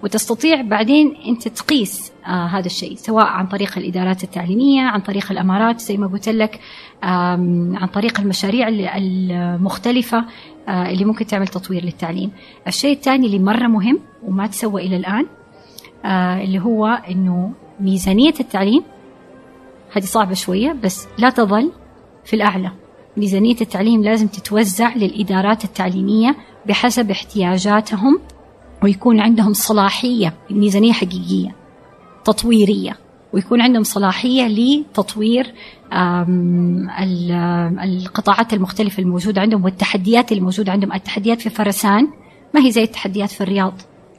وتستطيع بعدين أنت تقيس آه هذا الشيء سواء عن طريق الإدارات التعليمية عن طريق الأمارات زي ما قلت لك عن طريق المشاريع ال- المختلفة آه، اللي ممكن تعمل تطوير للتعليم. الشيء الثاني اللي مرة مهم وما تسوى إلى الآن آه، اللي هو أنه ميزانية التعليم هذه صعبة شوية بس لا تظل في الأعلى. ميزانية التعليم لازم تتوزع للإدارات التعليمية بحسب احتياجاتهم ويكون عندهم صلاحية ميزانية حقيقية تطويرية. ويكون عندهم صلاحية لتطوير القطاعات المختلفة الموجودة عندهم والتحديات الموجودة عندهم. التحديات في فرسان ما هي زي التحديات في الرياض.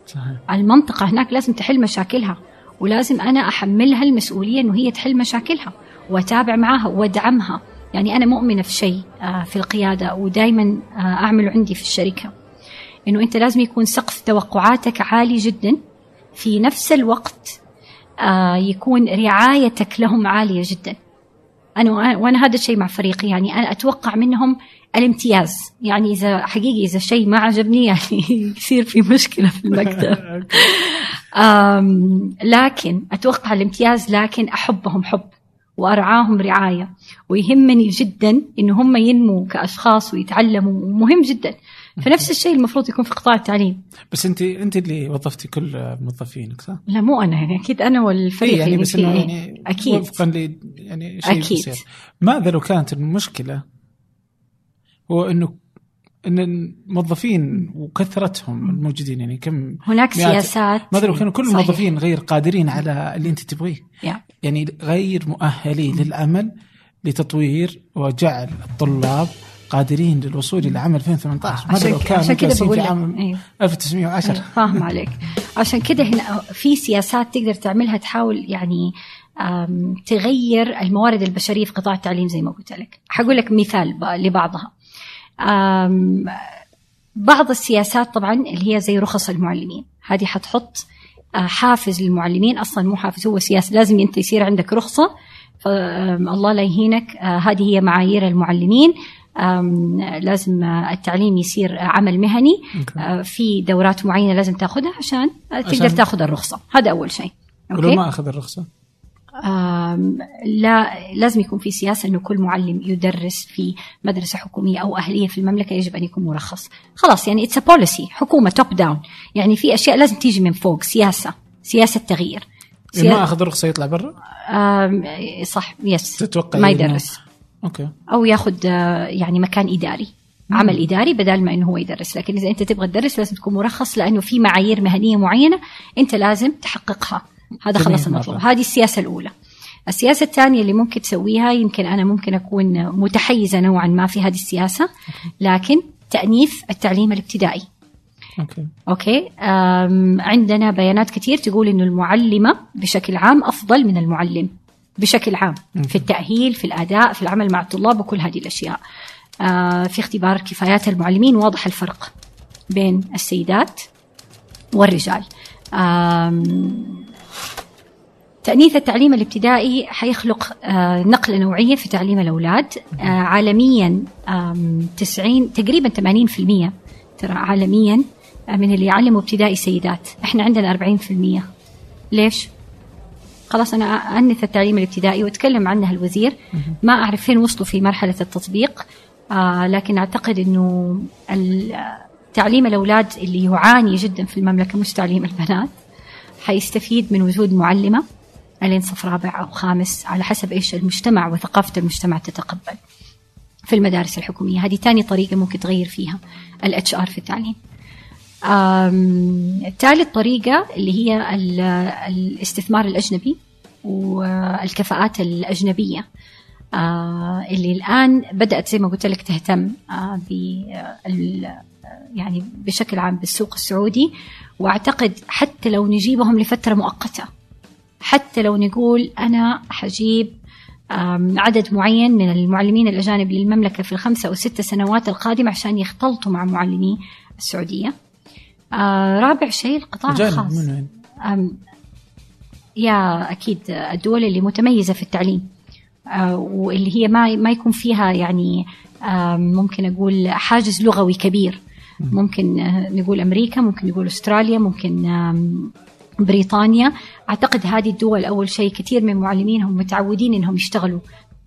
صحيح. المنطقة هناك لازم تحل مشاكلها ولازم أنا أحملها المسؤولية أنه هي تحل مشاكلها وأتابع معها وأدعمها. يعني أنا مؤمنة في شيء آه، في القيادة ودائما آه، أعمله عندي في الشركة. أنه أنت لازم يكون سقف توقعاتك عالي جدا. في نفس الوقت آه، يكون رعايتك لهم عالية جدا. أنا وأنا هذا الشيء مع فريقي. يعني أنا أتوقع منهم الامتياز. يعني إذا حقيقي إذا شيء ما عجبني يعني يصير في مشكلة في المكتب. لكن أتوقع الامتياز لكن أحبهم حب وأرعاهم رعاية. ويهمني جدا إن هم ينموا كأشخاص ويتعلموا. مهم جدا. فنفس الشيء المفروض يكون في قطاع التعليم بس انت أنت اللي وظفتي كل موظفينك صح؟ لا مو أنا يعني أكيد أنا والفريق إيه يعني بس إنه. يعني أكيد وفقا ل يعني شيء أكيد. بسيط. ماذا لو كانت المشكلة هو انه إن الموظفين وكثرتهم الموجودين يعني كم هناك سياسات ما أدري لو كانوا كل صحيح. الموظفين غير قادرين على اللي أنت تبغيه يا. يعني غير مؤهلين للعمل لتطوير وجعل الطلاب قادرين للوصول إلى عام 2018 ما أدري لو عشان, كانوا عشان جالسين بقول في عام أيوه. 1910 أيوة، فاهم عليك. عشان كده هنا في سياسات تقدر تعملها تحاول يعني تغير الموارد البشرية في قطاع التعليم زي ما قلت لك. حقول لك مثال لبعضها. بعض السياسات طبعا اللي هي زي رخص المعلمين. هذه حتحط آه، حافز للمعلمين. أصلا مو حافز هو سياسه لازم أنت يصير عندك رخصة. فالله لا يهينك. آه، هذه هي معايير المعلمين. لازم التعليم يصير عمل مهني. آه، في دورات معينة لازم تاخذها عشان تقدر تاخذ الرخصة. هذا أول شيء. ولو ما أخذ الرخصة؟ لا لازم يكون في سياسة إنه كل معلم يدرس في مدرسة حكومية أو أهلية في المملكة يجب أن يكون مرخص. خلاص يعني it's policy حكومة top down يعني في أشياء لازم تيجي من فوق سياسة سياسة تغيير. إذا ما أخذ الرخصة يطلع برا؟ صح yes تتوقع ما يدرس. أوكي. أو ياخذ آه، يعني مكان إداري عمل إداري بدل ما إنه هو يدرس. لكن إذا أنت تبغى تدرس لازم تكون مرخص لأنه في معايير مهنية معينة أنت لازم تحققها. هذا خلاص. المطلوب هذه السياسة الأولى. السياسة الثانية اللي ممكن تسويها يمكن أنا ممكن أكون متحيزة نوعا ما في هذه السياسة لكن تأنيث التعليم الابتدائي. أوكي. أوكي؟ أم عندنا بيانات كثير تقول إنه المعلمة بشكل عام أفضل من المعلم. بشكل عام في التأهيل في الأداء في العمل مع الطلاب وكل هذه الأشياء. آه في اختبار كفايات المعلمين واضح الفرق بين السيدات والرجال. تأنيث التعليم الابتدائي حيخلق آه، نقلة نوعية في تعليم الأولاد. آه، عالميا آم، 90 تقريبا 80% ترى عالميا من اللي يعلموا ابتدائي سيدات. إحنا عندنا 40% ليش؟ خلاص أنا أنث التعليم الابتدائي وتكلم عنها الوزير. ما أعرف فين وصلوا في مرحلة التطبيق آه لكن أعتقد أنه ال- تعليم الأولاد اللي يعاني جدا في المملكة مش تعليم البنات حيستفيد من وجود معلمة إلين صف رابع أو خامس على حسب إيش المجتمع وثقافة المجتمع تتقبل في المدارس الحكومية. هذه تاني طريقة ممكن تغير فيها ال HR في التعليم. ثالث طريقة اللي هي ال- الاستثمار الأجنبي والكفاءات الأجنبية. آه، اللي الآن بدأت زي ما قلت لك تهتم آه، يعني بشكل عام بالسوق السعودي. وأعتقد حتى لو نجيبهم لفترة مؤقتة حتى لو نقول أنا حجيب عدد معين من المعلمين الأجانب للمملكة في الخمسة أو ستة سنوات القادمة عشان يختلطوا مع معلمي السعودية. آه، رابع شيء القطاع الخاص. من وين؟ يا أكيد الدول اللي متميزة في التعليم آه، واللي هي ما ما يكون فيها يعني ممكن أقول حاجز لغوي كبير. ممكن آه، نقول أمريكا ممكن نقول أستراليا ممكن بريطانيا. أعتقد هذه الدول أول شيء كثير من معلمينهم متعودين إنهم يشتغلوا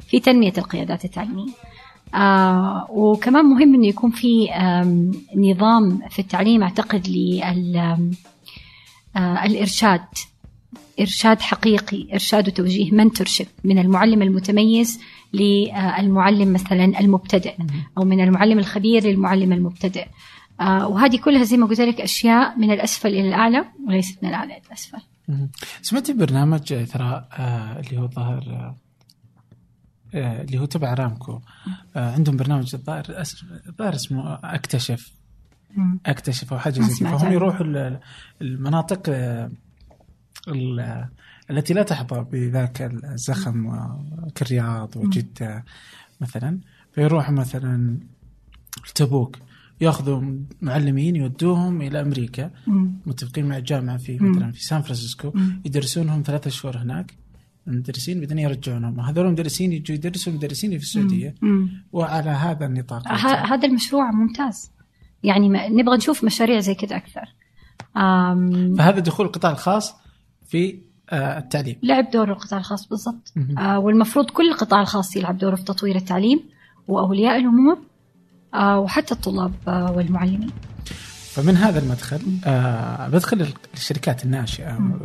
في تنمية القيادات التعليمية. آه وكمان مهم إنه يكون في نظام في التعليم أعتقد لل آه الإرشاد. إرشاد حقيقي إرشاد وتوجيه منتورشيب من المعلم المتميز للمعلم مثلا المبتدئ أو من المعلم الخبير للمعلم المبتدئ. آه وهذه كلها زي ما قلت لك أشياء من الأسفل إلى الأعلى وليست من الأعلى إلى الأسفل. سمعتي برنامج آه اللي هو الظاهر اللي هو تبع رامكو. آه عندهم برنامج الظاهر الظاهر اسمه أكتشف. أكتشف أو حاجة زي فهم. يروحوا ال- المناطق آه، ال- التي لا تحظى بذاك الزخم كالرياض وجدة مثلا. فيروحوا مثلا تبوك ياخذوا معلمين يودوهم إلى أمريكا. متفقين مع جامعة في. مثلا في سان فرانسيسكو. يدرسونهم ثلاثة شهور هناك. المدرسين بعدين يرجعونهم. هذول المدرسين يجوا يدرسوا المدرسين في السعودية. وعلى هذا النطاق. هذا المشروع ممتاز. يعني ما- نبغى نشوف مشاريع زي كذا أكثر. فهذا دخول القطاع الخاص في آه، التعليم. لعب دور القطاع الخاص بالضبط. آه والمفروض كل القطاع الخاص يلعب دوره في تطوير التعليم وأولياء الأمور آه وحتى الطلاب والمعلمين. فمن هذا المدخل بدخل الشركات الناشئة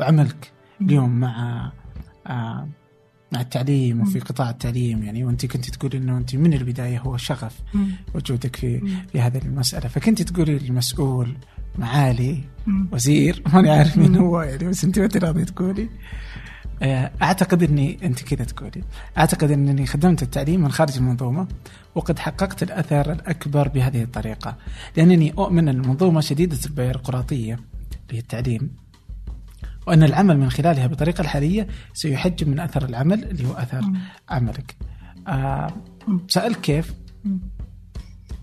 وعملك. اليوم مع آه مع التعليم وفي قطاع التعليم يعني وأنت كنت تقولي إنه أنت من البداية هو شغف. وجودك في. في هذه المسألة فكنت تقولي المسؤول معالي. وزير ماني عارف مين. هو يعني بس أنت ما أنت راضيه تقولي آه، أعتقد إني أنت كذا تقولي أعتقد إنني خدمت التعليم من خارج المنظومة وقد حققت الأثر الأكبر بهذه الطريقة لأنني أؤمن أن المنظومة شديدة البيروقراطية اللي هي التعليم وأن العمل من خلالها بالطريقة الحالية سيحجم من أثر العمل اللي هو أثر مم. عملك آه. سألت كيف.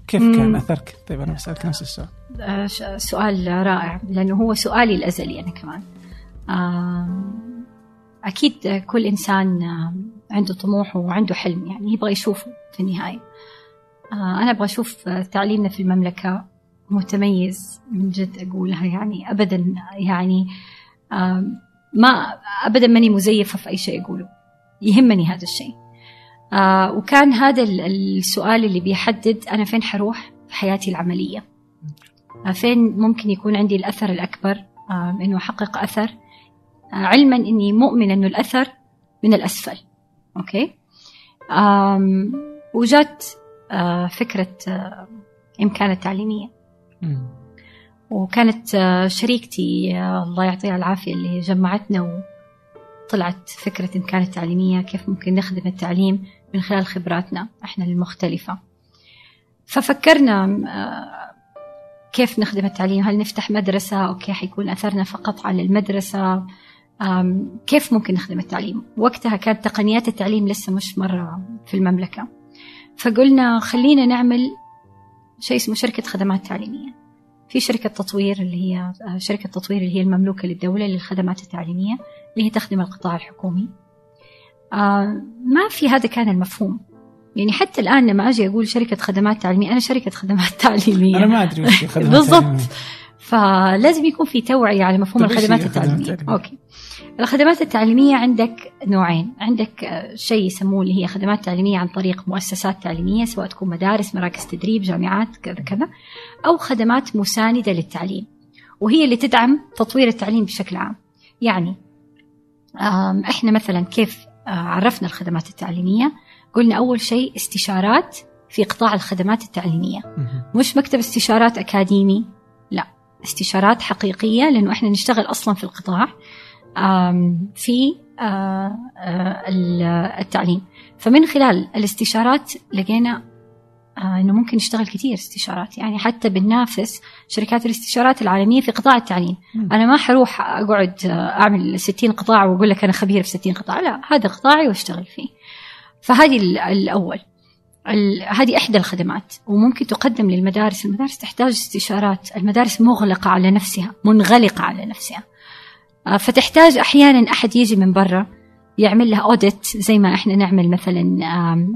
كيف مم. كان أثرك طيب أنا بسألك نفس السؤال آه، سؤال رائع لأنه هو سؤالي الأزلي أنا كمان آم، أكيد كل إنسان عنده طموح وعنده حلم يعني يبغى يشوفه في النهاية آه، أنا أبغى أشوف آه، تعليمنا في المملكة متميز من جد أقولها يعني أبدا يعني ما أبدا ماني مزيفة في أي شيء أقوله. يهمني هذا الشيء. آه، وكان هذا ال- السؤال اللي بيحدد أنا فين حروح في حياتي العملية. فين ممكن يكون عندي الأثر الأكبر؟ آم، إنه أحقق أثر. آه، علما إني مؤمنة إنه الأثر من الأسفل. أوكي؟ آم، وجات آه، فكرة آه، إمكان التعليمية مم. وكانت آه، شريكتي آه، الله يعطيها العافية اللي جمعتنا وطلعت فكرة إمكان التعليمية كيف ممكن نخدم التعليم من خلال خبراتنا إحنا المختلفة. ففكرنا آه، كيف نخدم التعليم؟ هل نفتح مدرسة؟ أوكي حيكون أثرنا فقط على المدرسة. كيف ممكن نخدم التعليم؟ وقتها كانت تقنيات التعليم لسه مش مرة في المملكة. فقلنا خلينا نعمل شيء اسمه شركة خدمات تعليمية. في شركة تطوير اللي هي آه، شركة تطوير اللي هي المملوكة للدولة للخدمات التعليمية اللي هي تخدم القطاع الحكومي. آه، ما في هذا كان المفهوم. يعني حتى الآن لما أجي أقول شركة خدمات تعليمية أنا شركة خدمات تعليمية. أنا ما أدري وش الخدمات بالضبط. فلازم يكون في توعية على مفهوم الخدمات التعليمية؟ أوكي. الخدمات التعليمية عندك نوعين. عندك آه، شيء يسموه اللي هي خدمات تعليمية عن طريق مؤسسات تعليمية سواء تكون مدارس مراكز تدريب جامعات كذا كذا أو خدمات مساندة للتعليم وهي اللي تدعم تطوير التعليم بشكل عام. يعني إحنا مثلا كيف آه، عرفنا الخدمات التعليمية؟ قلنا أول شيء استشارات في قطاع الخدمات التعليمية. مش مكتب استشارات أكاديمي استشارات حقيقية لأنه إحنا نشتغل أصلا في القطاع في آه، آه، ال- التعليم. فمن خلال الاستشارات لقينا آه، إنه ممكن نشتغل كثير استشارات. يعني حتى بننافس شركات الاستشارات العالمية في قطاع التعليم. مم. أنا ما حروح أقعد أعمل 60 قطاع وأقول لك أنا خبير في 60 قطاع لا هذا قطاعي وأشتغل فيه. فهذه ال- الأول. ال- هذه إحدى الخدمات وممكن تقدم للمدارس. المدارس تحتاج استشارات. المدارس مغلقة على نفسها منغلقة على نفسها. آه، فتحتاج أحيانا أحد يجي من برا يعمل لها اوديت زي ما إحنا نعمل مثلا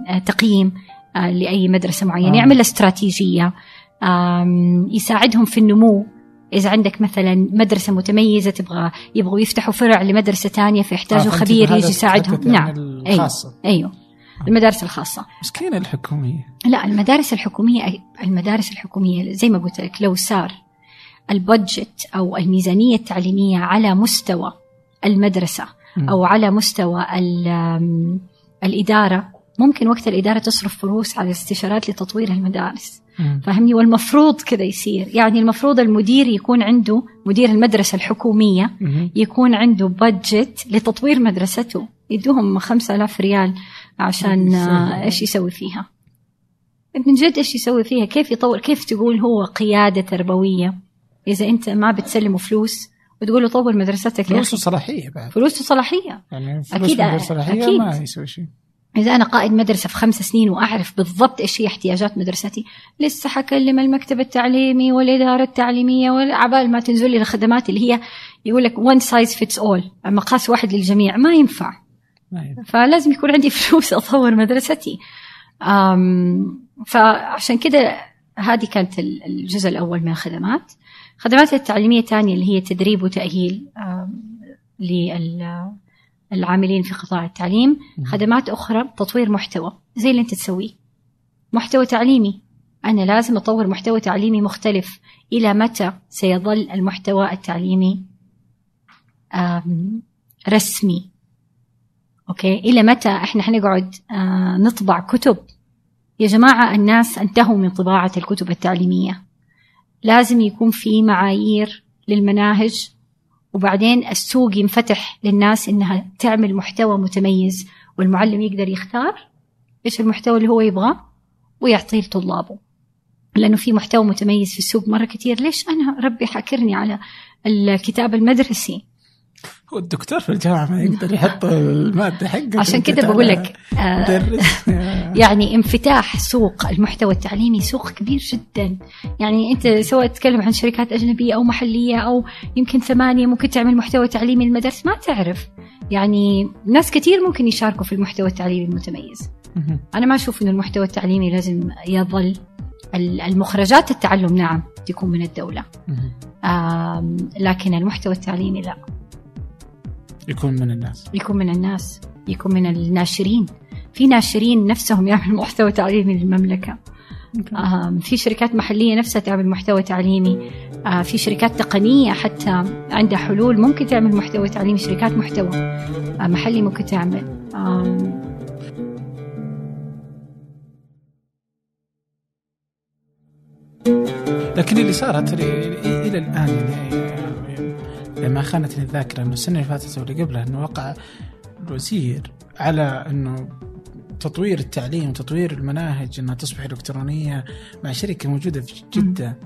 آه، تقييم آه، لأي مدرسة معينة. آه. يعمل لها استراتيجية يساعدهم في النمو. إذا عندك مثلا مدرسة متميزة تبغى يبغوا يفتحوا فرع لمدرسة تانية فيحتاجوا خبير يجي يساعدهم. نعم. الخاصة. أيوه. المدارس الخاصة. مسكينة الحكومية. لا المدارس الحكومية المدارس الحكومية زي ما قلت لك لو صار البادجت أو الميزانية التعليمية على مستوى المدرسة. أو على مستوى الإدارة ممكن وقت الإدارة تصرف فلوس على استشارات لتطوير المدارس. فهمني؟ والمفروض كذا يصير. يعني المفروض المدير يكون عنده مدير المدرسة الحكومية. يكون عنده بادجت لتطوير مدرسته. يدوهم خمسة آلاف ريال. عشان آه، إيش يسوي فيها؟ من جد إيش يسوي فيها؟ كيف يطور كيف تقول هو قيادة تربوية؟ إذا أنت ما بتسلمه فلوس وتقول له طور مدرستك فلوس أخي. وصلاحية بعد. فلوس صلاحية. يعني فلوس غير صلاحية أكيد. ما يسوي شيء. إذا أنا قائد مدرسة في خمس سنين وأعرف بالضبط إيش هي احتياجات مدرستي لسه حكلم المكتب التعليمي والإدارة التعليمية والعبال ما تنزل لي الخدمات اللي هي يقول لك one size fits all مقاس واحد للجميع. ما ينفع. فلازم يكون عندي فلوس أطور مدرستي. أم فعشان كده هذه كانت ال- الجزء الأول من الخدمات. خدمات التعليمية الثانية اللي هي تدريب وتأهيل أم، للعاملين في قطاع التعليم. خدمات أخرى تطوير محتوى. زي اللي أنت تسويه. محتوى تعليمي. أنا لازم أطور محتوى تعليمي مختلف. إلى متى سيظل المحتوى التعليمي رسمي؟ أوكي؟ إلى متى إحنا حنقعد آه نطبع كتب؟ يا جماعة الناس انتهوا من طباعة الكتب التعليمية. لازم يكون في معايير للمناهج وبعدين السوق ينفتح للناس إنها تعمل محتوى متميز والمعلم يقدر يختار إيش المحتوى اللي هو يبغاه ويعطيه لطلابه. لأنه في محتوى متميز في السوق مرة كثير ليش أنا ربي حاكرني على الكتاب المدرسي؟ هو الدكتور في الجامعة ما يقدر يحط المادة حقته عشان كده بقول لك آه يعني انفتاح سوق المحتوى التعليمي سوق كبير جدا. يعني أنت سواء تتكلم عن شركات أجنبية أو محلية أو يمكن ثمانية ممكن تعمل محتوى تعليمي للمدارس ما تعرف. يعني ناس كثير ممكن يشاركوا في المحتوى التعليمي المتميز. أنا ما أشوف انه المحتوى التعليمي لازم يظل المخرجات التعلم نعم تكون من الدولة. لكن المحتوى التعليمي لا. يكون من الناس. يكون من الناس يكون من الناشرين. في ناشرين نفسهم يعملوا محتوى تعليمي للمملكة. آه في شركات محلية نفسها تعمل محتوى تعليمي. آه في شركات تقنية حتى عندها حلول ممكن تعمل محتوى تعليمي شركات محتوى آه محلي ممكن تعمل. لكن اللي صارت إلى الآن يعني ما خانتني الذاكرة إنه السنة اللي فاتت واللي قبلها إنه وقع الوزير على إنه تطوير التعليم وتطوير المناهج إنها تصبح إلكترونية مع شركة موجودة في جدة.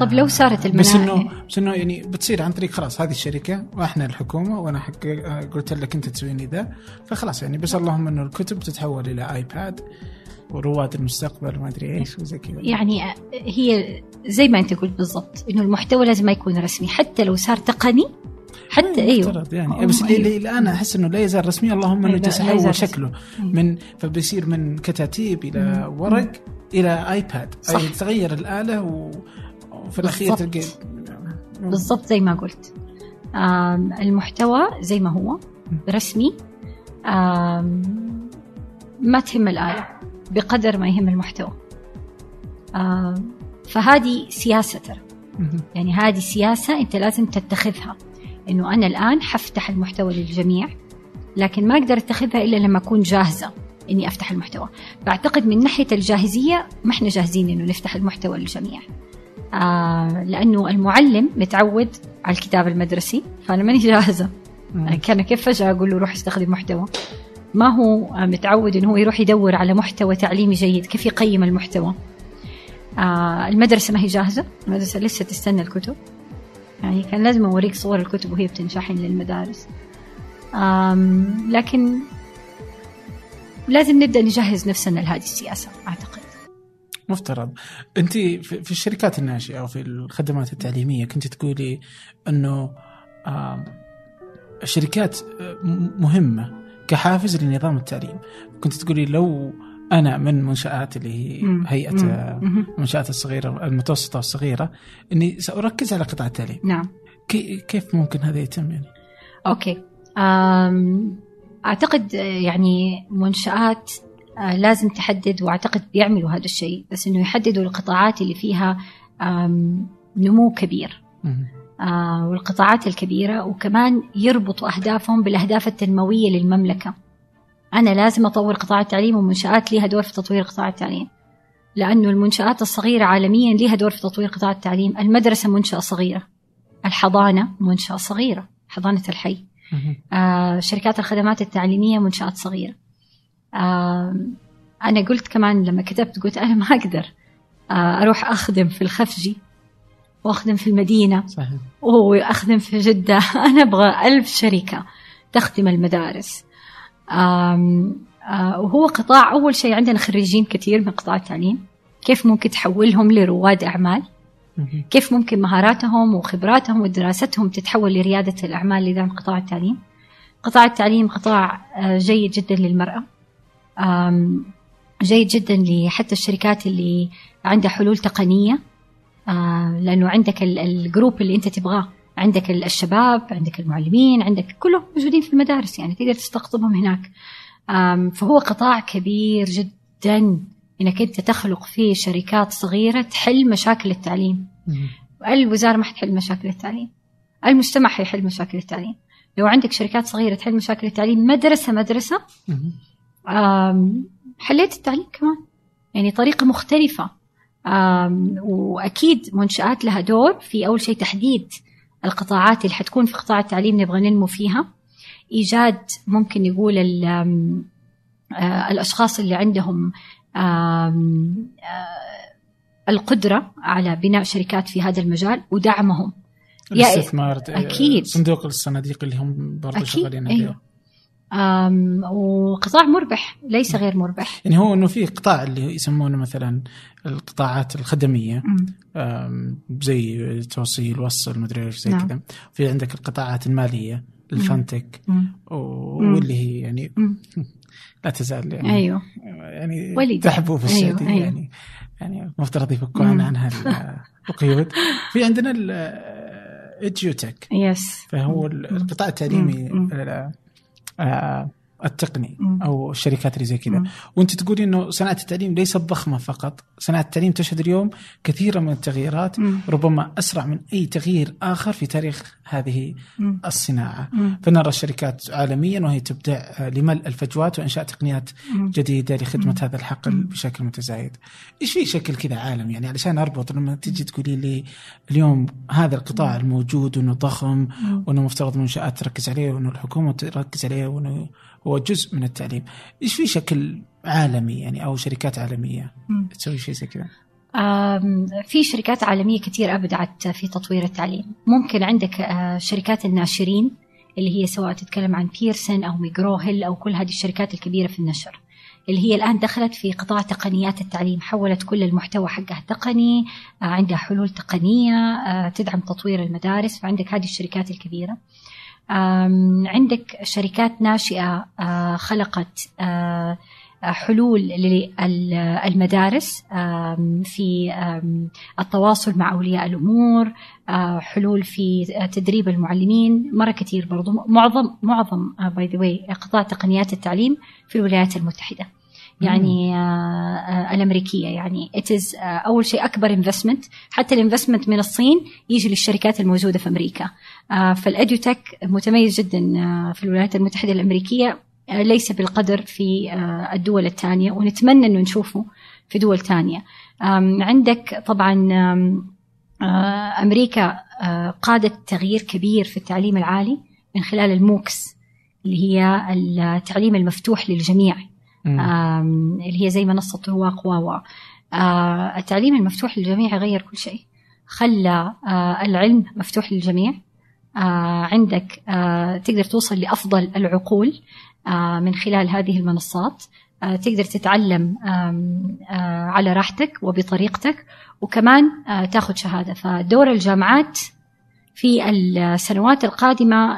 طب لو صارت المناهج بس إنه بس إنه يعني بتصير عن طريق خلاص هذه الشركة وإحنا الحكومة وأنا حق قلت لك أنت تسويني ذا فخلاص يعني بس اللهم إنه الكتب تتحول إلى آيباد ورواد المستقبل وما أدري إيش وزي كذا. يعني هي زي ما انت قلت بالضبط إنه المحتوى لازم ما يكون رسمي حتى لو صار تقني حتى أيوه. يعني. بس أيوه. الان أحس إنه لا يزال رسمي. اللهم أنه تحول شكله من فبيصير من كتاتيب إلى ورق إلى آيباد. صح. أي تغير الآلة. وفي الأخير تلقى بالضبط زي ما قلت. المحتوى زي ما هو رسمي. ما تهم الآلة بقدر ما يهم المحتوى. فهذه سياسة ترى. يعني هذه سياسة أنت لازم تتخذها. إنه أنا الآن حفتح المحتوى للجميع لكن ما أقدر أتخذها إلا لما أكون جاهزة إني أفتح المحتوى. بعتقد من ناحية الجاهزية ما إحنا جاهزين إنه نفتح المحتوى للجميع. آه لأنه المعلم متعود على الكتاب المدرسي فأنا ماني جاهزة. كان كيف فجأة أقول له روح استخدم محتوى؟ ما هو متعود إنه هو يروح يدور على محتوى تعليمي جيد كيف يقيم المحتوى؟ آه المدرسة ما هي جاهزة. المدرسة لسه تستنى الكتب. يعني كان لازم أوريك صور الكتب وهي بتنشحن للمدارس. لكن لازم نبدأ نجهز نفسنا لهذه السياسة أعتقد. مفترض. أنت في الشركات الناشئة أو في الخدمات التعليمية كنت تقولي أنه الشركات مهمة كحافز لنظام التعليم. كنت تقولي لو أنا من منشآت اللي هي هيئة المنشات الصغيرة المتوسطة والصغيرة إني سأركز على قطاع التعليم. نعم. كيف ممكن هذا يتم يعني؟ أوكي. أعتقد يعني منشآت لازم تحدد وأعتقد بيعملوا هذا الشيء بس إنه يحددوا القطاعات اللي فيها نمو كبير. آه والقطاعات الكبيرة وكمان يربطوا أهدافهم بالأهداف التنموية للمملكة. أنا لازم أطور قطاع التعليم ومنشآت لها دور في تطوير قطاع التعليم. لأنه المنشآت الصغيرة عالميا لها دور في تطوير قطاع التعليم. المدرسة منشأة صغيرة. الحضانة منشأة صغيرة. حضانة الحي. آه شركات الخدمات التعليمية منشآت صغيرة. آه أنا قلت كمان لما كتبت قلت أنا ما أقدر آه أروح أخدم في الخفجي وأخدم في المدينة. صحيح. واخدم في جدة. أنا أبغى ألف شركة تخدم المدارس. وهو قطاع أول شيء عندنا خريجين كثير من قطاع التعليم. كيف ممكن تحولهم لرواد أعمال؟ كيف ممكن مهاراتهم وخبراتهم ودراستهم تتحول لريادة الأعمال لدعم قطاع التعليم؟ قطاع التعليم قطاع جيد جدا للمرأة. جيد جدا لحتى الشركات اللي عندها حلول تقنية. آه لأنه عندك الجروب اللي أنت تبغاه. عندك الشباب عندك المعلمين عندك كلهم موجودين في المدارس يعني تقدر تستقطبهم هناك. فهو قطاع كبير جدا إنك أنت تخلق فيه شركات صغيرة تحل مشاكل التعليم. الوزارة ما حتحل مشاكل التعليم. المجتمع حيحل مشاكل التعليم. لو عندك شركات صغيرة تحل مشاكل التعليم مدرسة مدرسة. حليت التعليم كمان. يعني طريقة مختلفة. آم، وأكيد منشآت لها دور في أول شيء تحديد القطاعات اللي حتكون في قطاع التعليم نبغى ننمو فيها. إيجاد ممكن نقول آه، الأشخاص اللي عندهم آه، القدرة على بناء شركات في هذا المجال ودعمهم. الاستثمار أكيد. صندوق الصناديق اللي هم برضه شغالين أيوه وقطاع مربح ليس غير مربح. يعني هو إنه في قطاع اللي يسمونه مثلا القطاعات الخدمية. زي توصيل وصل مدري إيش زي نعم. كذا. في عندك القطاعات المالية الفانتك. واللي هي يعني. لا تزال يعني أيوه. يعني. تحبو في أيوه، السعودية أيوه. يعني يعني مفترض يفكوا مم. عنها القيود. في عندنا الاديوتك يس فهو القطاع التعليمي آه، التقني مم. أو الشركات اللي زي كذا مم. وأنت تقولي إنه صناعة التعليم ليست ضخمة فقط صناعة التعليم تشهد اليوم كثيرا من التغييرات مم. ربما أسرع من أي تغيير آخر في تاريخ هذه مم. الصناعة مم. فنرى الشركات عالميا وهي تبدع لملء الفجوات وإنشاء تقنيات مم. جديدة لخدمة هذا الحقل مم. بشكل متزايد. إيش في شكل كذا عالم يعني علشان أربط لما تجي تقولي لي اليوم هذا القطاع الموجود وإنه ضخم مم. وإنه مفترض منشات تركز عليه وإنه الحكومة تركز عليه وإنه هو جزء من التعليم. إيش في شكل عالمي يعني أو شركات عالمية. تسوي شيء زي كذا؟ في شركات عالمية كثير أبدعت في تطوير التعليم ممكن عندك آه، شركات الناشرين اللي هي سواء تتكلم عن بيرسون أو ماكجرو هيل أو كل هذه الشركات الكبيرة في النشر اللي هي الآن دخلت في قطاع تقنيات التعليم حولت كل المحتوى حقها تقني آه، عندها حلول تقنية آه، تدعم تطوير المدارس فعندك هذه الشركات الكبيرة عندك شركات ناشئة خلقت حلول للمدارس في التواصل مع أولياء الأمور آه، حلول في تدريب المعلمين مرة كثير برضو معظم معظم by the way قطاع تقنيات التعليم في الولايات المتحدة. يعني الأمريكية يعني. It is آه، أول شيء أكبر investment حتى ال investment من الصين يجي للشركات الموجودة في أمريكا. آه، فال edutech متميز جدا آه، في الولايات المتحدة الأمريكية. آه، ليس بالقدر في الدول الثانية ونتمنى أنه نشوفه في دول ثانية. عندك طبعا أمريكا قادت تغيير كبير في التعليم العالي من خلال الموكس اللي هي التعليم المفتوح للجميع. اللي هي زي منصة رواق واوا. التعليم المفتوح للجميع غير كل شيء. خلى العلم مفتوح للجميع. عندك آه، تقدر توصل لأفضل العقول آه، من خلال هذه المنصات آه، تقدر تتعلم آه، على راحتك وبطريقتك وكمان آه، تاخذ شهادة فدور الجامعات في السنوات القادمة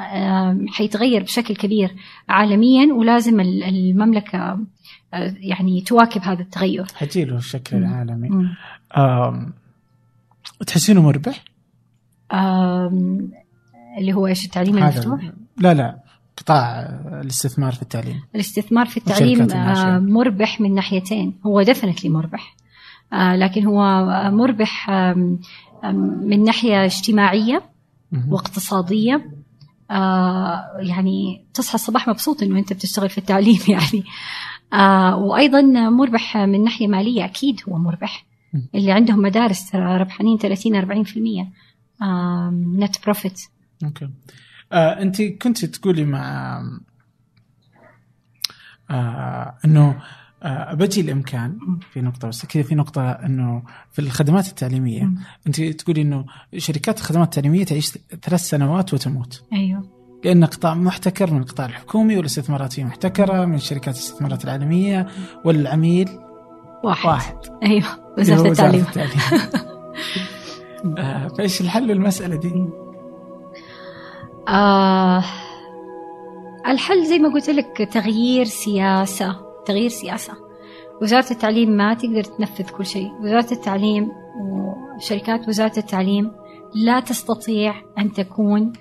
حيتغير بشكل كبير عالميا ولازم ال- المملكة آه، يعني تواكب هذا التغير حجي له الشكل. العالمي. تحسينه مربح؟ اللي هو إيش التعليم المفتوح ال- لا لا قطاع الاستثمار في التعليم. الاستثمار في التعليم. آه، مربح من ناحيتين هو دفنتلي مربح آه، لكن هو آه، مربح من ناحية اجتماعية. واقتصادية يعني تصحى الصباح مبسوط إنه أنت بتشتغل في التعليم يعني وأيضا مربح من ناحية مالية أكيد هو مربح. اللي عندهم مدارس ربحانين 30 40% net profit أوكي. آه، انت كنت تقولي مع آه، إنه آه، بجي الإمكان في نقطة بس كذا في نقطة إنه في الخدمات التعليمية م. انت تقولي إنه شركات الخدمات التعليمية تعيش ثلاث سنوات وتموت. أيوه. لأن قطاع محتكر من القطاع الحكومي والاستثمارات فيه محتكرة من شركات الاستثمارات العالمية والعميل واحد, واحد. أيوه وزارة التعليم. التعليم. آه، فإيش الحل للمسألة دي؟ آه الحل زي ما قلت لك تغيير سياسة تغيير سياسة. وزارة التعليم ما تقدر تنفذ كل شيء. وزارة التعليم وشركات وزارة التعليم لا تستطيع أن تكون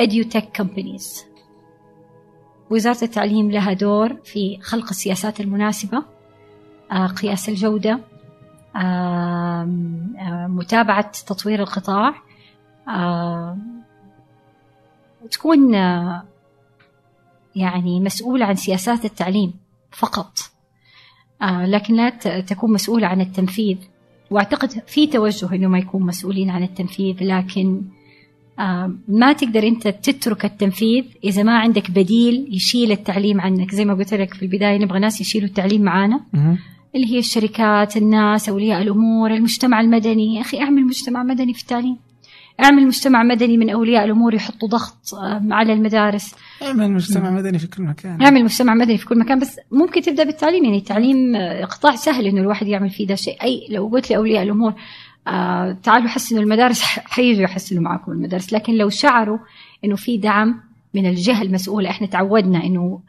edutech companies. وزارة التعليم لها دور في خلق السياسات المناسبة آه، قياس الجودة متابعة تطوير القطاع آم، تكون آه، يعني مسؤولة عن سياسات التعليم فقط. آه، لكن لا تكون مسؤولة عن التنفيذ. وأعتقد في توجه إنه ما يكون مسؤولين عن التنفيذ لكن آه، ما تقدر أنت تترك التنفيذ إذا ما عندك بديل يشيل التعليم عنك. زي ما قلت لك في البداية نبغى ناس يشيلوا التعليم معانا. اللي هي الشركات الناس أولياء الأمور المجتمع المدني. يا أخي أعمل مجتمع مدني في التعليم. اعمل مجتمع مدني من أولياء الأمور يحطوا ضغط على المدارس. اعمل مجتمع مدني في كل مكان. اعمل مجتمع مدني في كل مكان. بس ممكن تبدأ بالتعليم يعني التعليم آه، قطاع سهل إنه الواحد يعمل فيه ده شيء. أي لو قلت لأولياء الأمور آه تعالوا حسنوا المدارس حيجوا يحسنوا معكم المدارس. لكن لو شعروا إنه في دعم من الجهة المسؤولة إحنا تعودنا إنه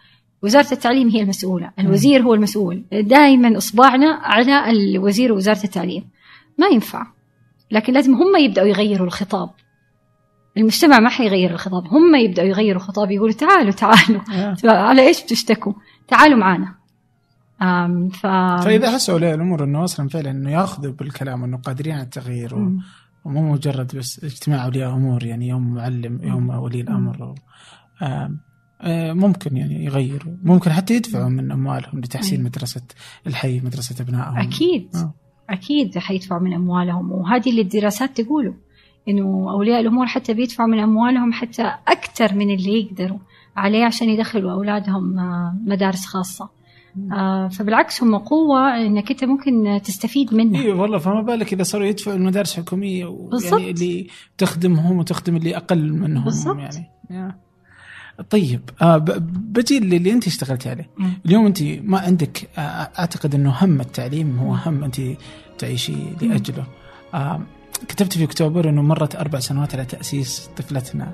وزارة التعليم هي المسؤولة. الوزير هو المسؤول. دائما إصبعنا على الوزير ووزارة التعليم. ما ينفع. لكن لازم هم يبدأوا يغيروا الخطاب المجتمع ما حيغير الخطاب هم يبدأوا يغيروا الخطاب يقولوا تعالوا تعالوا آه. على إيش بتشتكوا؟ تعالوا معنا. ف فإذا حسوا اولياء الأمور إنه أصلا فعلا إنه يأخذوا بالكلام انه قادرين على التغيير و-. ومو مجرد بس اجتماع أولياء أمور يعني يوم معلم يوم ولي الأمر و- آم، آه، ممكن يعني يغيروا ممكن حتى يدفعوا من أموالهم لتحسين. مدرسة الحي مدرسة أبنائهم أكيد آه. أكيد حيدفعوا من أموالهم وهذه اللي الدراسات تقوله إنه أولياء الأمور حتى بيدفعوا من أموالهم حتى أكثر من اللي يقدروا عليه عشان يدخلوا أولادهم آه، مدارس خاصة. آه، فبالعكس هم قوة إنك أنت ممكن تستفيد منها. اي والله فما بالك إذا صاروا يدفعوا المدارس الحكومية بالضبط. يعني اللي تخدمهم وتخدم اللي أقل منهم بالضبط. يعني. طيب آه بجي اللي انت اشتغلتي عليه. اليوم انت ما عندك آه، اعتقد انه هم التعليم هو هم انت تعيشي لأجله. آه كتبت في أكتوبر إنه مرت أربع سنوات على تأسيس طفلتنا.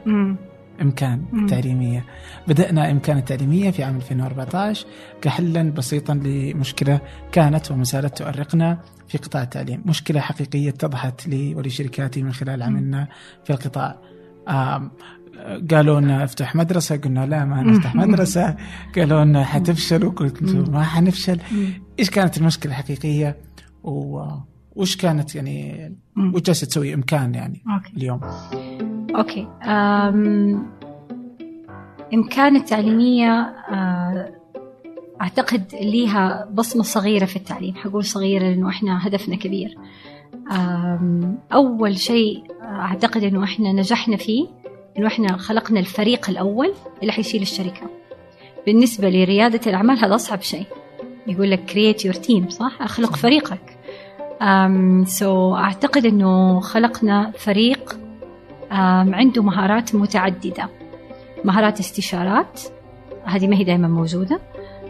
إمكان مم. التعليميه بدأنا إمكان التعليمية في عام 2014 كحلا بسيطا لمشكلة كانت وما زالت تؤرقنا في قطاع التعليم. مشكلة حقيقية اتضحت لي ولشركاتي من خلال عملنا في القطاع. قالوا لنا افتح مدرسة قلنا لا ما نفتح مدرسة. قالوا لنا حتفشلوا قلت ما حنفشل. إيش كانت المشكلة الحقيقية؟ و... وش كانت يعني. وش جالسة تسوي؟ إمكان يعني أوكي. اليوم. أوكي. أم إمكان التعليمية آه، أعتقد ليها بصمة صغيرة في التعليم. حقول صغيرة لأنه إحنا هدفنا كبير. أول شيء أعتقد أنه إحنا نجحنا فيه. أنه إحنا خلقنا الفريق الأول اللي حيشيل الشركة. بالنسبة لريادة الأعمال هذا أصعب شيء. يقول لك create your team صح؟ أخلق فريقك. أم سو أعتقد أنه خلقنا فريق أم، عنده مهارات متعددة. مهارات استشارات هذه ما هي دائما موجودة.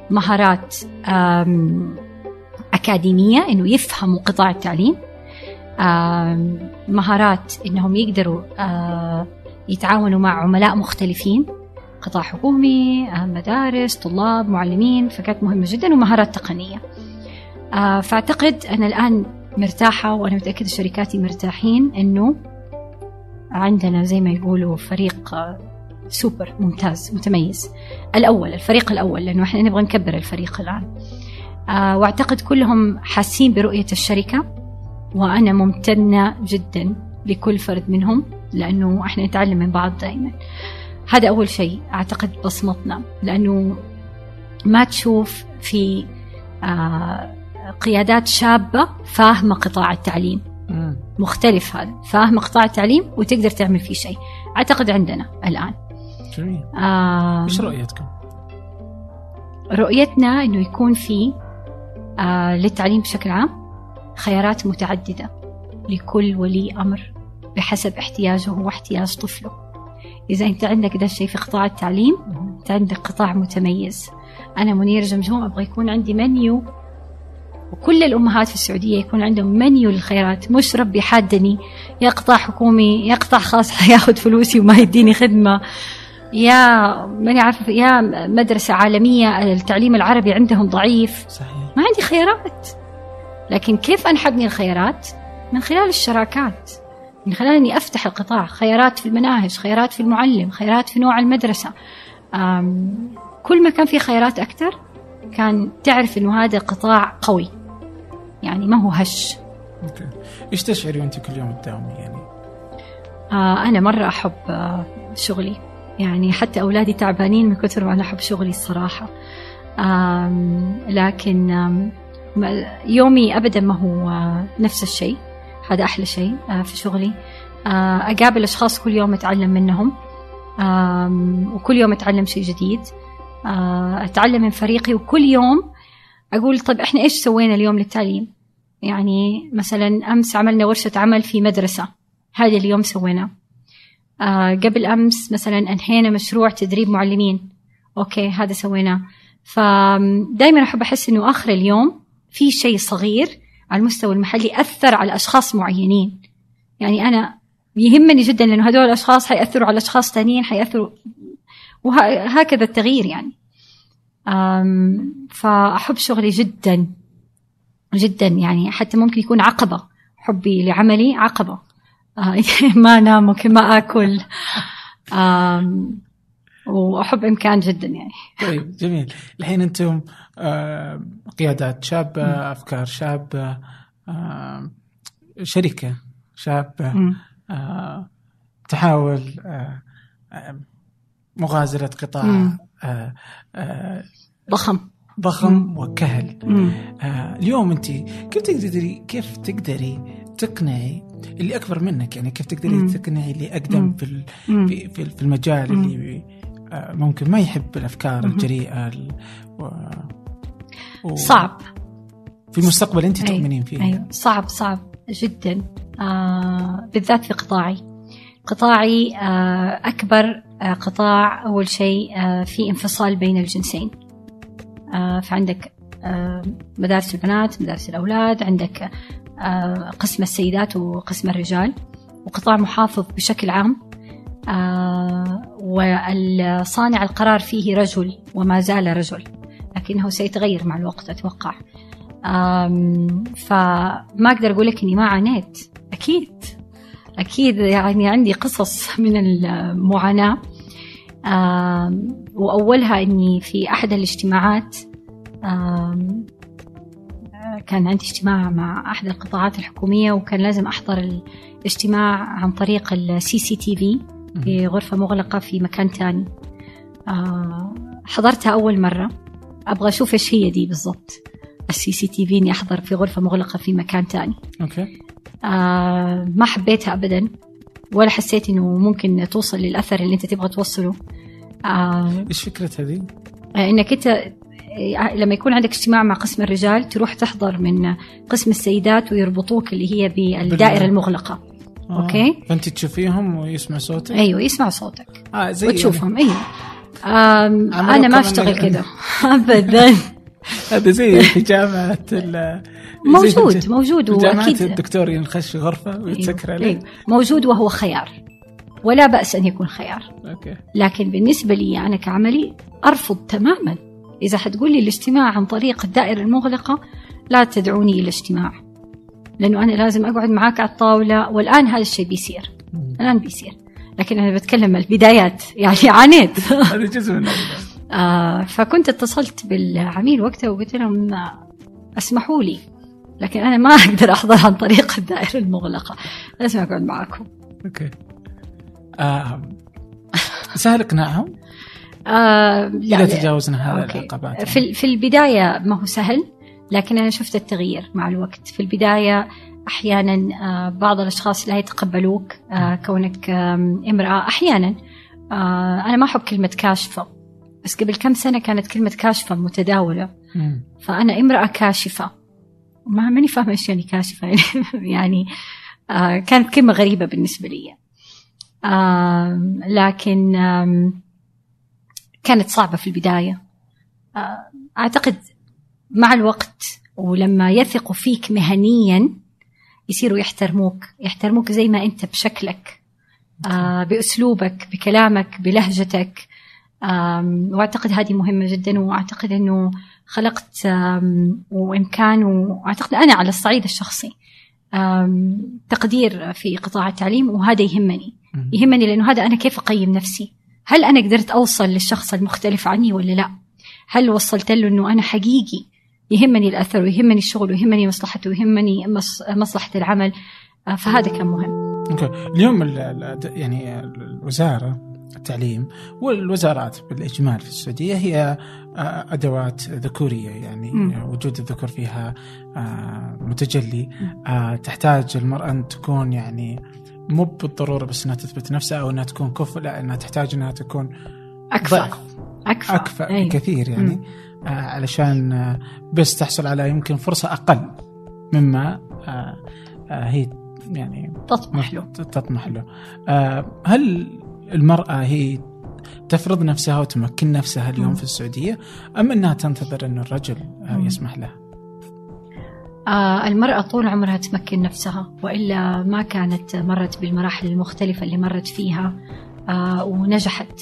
مهارات أم، أكاديمية إنه يفهموا قطاع التعليم. مهارات إنهم يقدروا آه، يتعاونوا مع عملاء مختلفين قطاع حكومي آه، مدارس طلاب معلمين فكانت مهمة جدا ومهارات تقنية. آه، فأعتقد أنا الآن مرتاحة وأنا متأكدة شركاتي مرتاحين إنه عندنا زي ما يقولوا فريق آه، سوبر ممتاز متميز. الأول الفريق الأول لأنه إحنا نبغى نكبر الفريق الآن. وأعتقد كلهم حاسين برؤية الشركة وأنا ممتنة جدا لكل فرد منهم. لأنه إحنا نتعلم من بعض دائما هذا أول شيء أعتقد بصمتنا. لأنه ما تشوف في آه، قيادات شابة فاهمة قطاع التعليم. مختلف هذا. فاهمة قطاع التعليم وتقدر تعمل فيه شيء. أعتقد عندنا الآن. جميل. آه إيش رؤيتكم؟ رؤيتنا إنه يكون في آه للتعليم بشكل عام خيارات متعددة لكل ولي أمر. بحسب احتياجه واحتياج طفله. إذا أنت عندك ده الشيء في قطاع التعليم انت عندك قطاع متميز. أنا منير جمجوم أبغى يكون عندي منيو. وكل الأمهات في السعودية يكون عندهم منيو للخيارات مش ربي حادني. يا قطاع حكومي يا قطاع خاص حياخذ فلوسي وما يديني خدمة. يا ماني عارفة يا مدرسة عالمية التعليم العربي عندهم ضعيف. صحيح. ما عندي خيارات لكن كيف أنا حبني الخيارات من خلال الشراكات. من خلال اني أفتح القطاع. خيارات في المناهج خيارات في المعلم خيارات في نوع المدرسة. كل ما كان في خيارات أكثر كان تعرف إنه هذا قطاع قوي. يعني ما هو هش. أوكي. إيش تشعري وانت كل يوم تداومي يعني؟ آه، أنا مرة أحب آه، شغلي. يعني حتى أولادي تعبانين من كثر ما أنا أحب شغلي الصراحة. آم، لكن آم، يومي أبدا ما هو آه، نفس الشيء. هذا أحلى شيء آه، في شغلي. آه، أقابل أشخاص كل يوم أتعلم منهم. وكل يوم أتعلم شيء جديد. آه، أتعلم من فريقي وكل يوم أقول طيب إحنا إيش سوينا اليوم للتعليم؟ يعني مثلا أمس عملنا ورشة عمل في مدرسة. هذا اليوم سويناه. قبل أمس مثلا أنهينا مشروع تدريب معلمين. أوكي هذا سويناه. فدائما أحب أحس إنه آخر اليوم في شيء صغير على المستوى المحلي أثر على أشخاص معينين. يعني أنا يهمني جدا لأنه هذول الأشخاص حيأثروا على أشخاص ثانيين حيأثروا وهكذا التغيير يعني. فأحب شغلي جدا جدا يعني حتى ممكن يكون عقبة. حبي لعملي عقبة. ما أنام ممكن ما آكل. أم، وأحب إمكان جدا يعني طيب جميل الحين أنتم آه، قيادات شابة أفكار شابة آه، شركة شابة. آه، تحاول مغازلة قطاع ضخم ضخم وكهل اليوم أنت كيف تقدري كيف تقدري تقنعي اللي أكبر منك يعني كيف تقدري. تقنعي اللي أقدم. في. في في في المجال. اللي ممكن ما يحب الأفكار. الجريئة ال- و... و... صعب. في المستقبل أنت. تؤمنين فيه. أيوة صعب صعب جدا. آه بالذات في قطاعي. قطاعي آه أكبر آه قطاع أول شيء آه في انفصال بين الجنسين. آه فعندك آه مدارس البنات مدارس الأولاد عندك آه قسم السيدات وقسم الرجال. وقطاع محافظ بشكل عام آه والصانع القرار فيه رجل وما زال رجل لكنه سيتغير مع الوقت أتوقع. فما أقدر أقول لك إني ما عانيت أكيد أكيد يعني عندي قصص من المعاناة. وأولها إني في أحد الاجتماعات كان عندي اجتماع مع أحد القطاعات الحكومية وكان لازم أحضر الاجتماع عن طريق ال CCTV في غرفة مغلقة في مكان تاني. آه، حضرتها أول مرة. أبغى أشوف إيش هي دي بالضبط. ال CCTV إني أحضر في غرفة مغلقة في مكان تاني. أوكي. آه ما حبيتها أبدا. ولا حسيت إنه ممكن توصل للأثر اللي أنت تبغى توصله. آه إيش فكرة هذه؟ إنك أنت آه، لما يكون عندك اجتماع مع قسم الرجال تروح تحضر من قسم السيدات ويربطوك اللي هي بالدائرة بال- المغلقة. آه. أوكي. فانت تشوفيهم ويسمع صوتك؟ أيوه يسمع صوتك. آه زي وتشوفهم أيوه. آم، عملوا أنا ما أشتغل يعني- كذا ابدا. هذا زي في زي موجود موجود واكيد الدكتور ينخش غرفة ويتسكر عليه. أيوة. موجود وهو خيار. ولا بأس أن يكون خيار. أوكي. لكن بالنسبة لي أنا كعملي أرفض تماما. إذا حتقول لي الاجتماع عن طريق الدائرة المغلقة لا تدعوني إلى اجتماع لأنه أنا لازم أقعد معاك على الطاولة والآن هذا الشيء بيصير. مم. الآن بيصير. لكن أنا بتكلم البدايات. يعني عانيت. هذا جزء من آه فكنت اتصلت بالعميل وقتها وقلت لهم آه، أسمحوا لي لكن أنا ما أقدر أحضر عن طريق الدائرة المغلقة. لازم أقعد معاكم أوكي. آه. سهل اقناعهم آه لا إذا. تجاوزنا هذه. العقبات. في في البداية ما هو سهل. لكن أنا شفت التغيير مع الوقت. في البداية أحيانا آه، بعض الأشخاص لا يتقبلوك آه، كونك آم، امرأة. أحيانا آه، أنا ما أحب كلمة كاشفة بس قبل كم سنة كانت كلمة كاشفة متداولة. مم. فأنا امرأة كاشفة. ما ماني فاهمة إيش يعني كاشفة. يعني, كانت كلمة غريبة بالنسبة لي. لكن كانت صعبة في البداية. أعتقد مع الوقت ولما يثقوا فيك مهنيا يصيروا يحترموك يحترموك زي ما أنت بشكلك آه، بأسلوبك بكلامك بلهجتك. آم، وأعتقد هذه مهمة جدا وأعتقد أنه خلقت آم، وإمكان وأعتقد أنا على الصعيد الشخصي تقدير في قطاع التعليم وهذا يهمني. يهمني لأنه هذا أنا كيف أقيم نفسي؟ هل أنا قدرت أوصل للشخص المختلف عني ولا لا؟ هل وصلت له أنه أنا حقيقي؟ يهمني الأثر ويهمني الشغل ويهمني مصلحته ويهمني مص- مصلحة العمل. آه، فهذا كان مهم. أوكي. اليوم ال- ال- يعني الوزارة التعليم والوزارات بالإجمال في السعودية هي آه، أدوات ذكورية يعني مم. وجود الذكور فيها آه، متجلي. تحتاج المرأة أن تكون يعني مو بالضرورة بس إنها تثبت نفسها أو إنها تكون كفء لا انها تحتاج إنها تكون أكفأ. ضعف. أكفأ. أكفأ أيوة. بكثير يعني. آه علشان آه بس تحصل على يمكن فرصة أقل مما آه آه هي يعني تطمح له تطمح له آه هل المرأة هي تفرض نفسها وتمكن نفسها اليوم. في السعودية أم أنها تنتظر أن الرجل آه. يسمح لها؟ آه المرأة طول عمرها تمكن نفسها وإلا ما كانت مرت بالمراحل المختلفة اللي مرت فيها آه ونجحت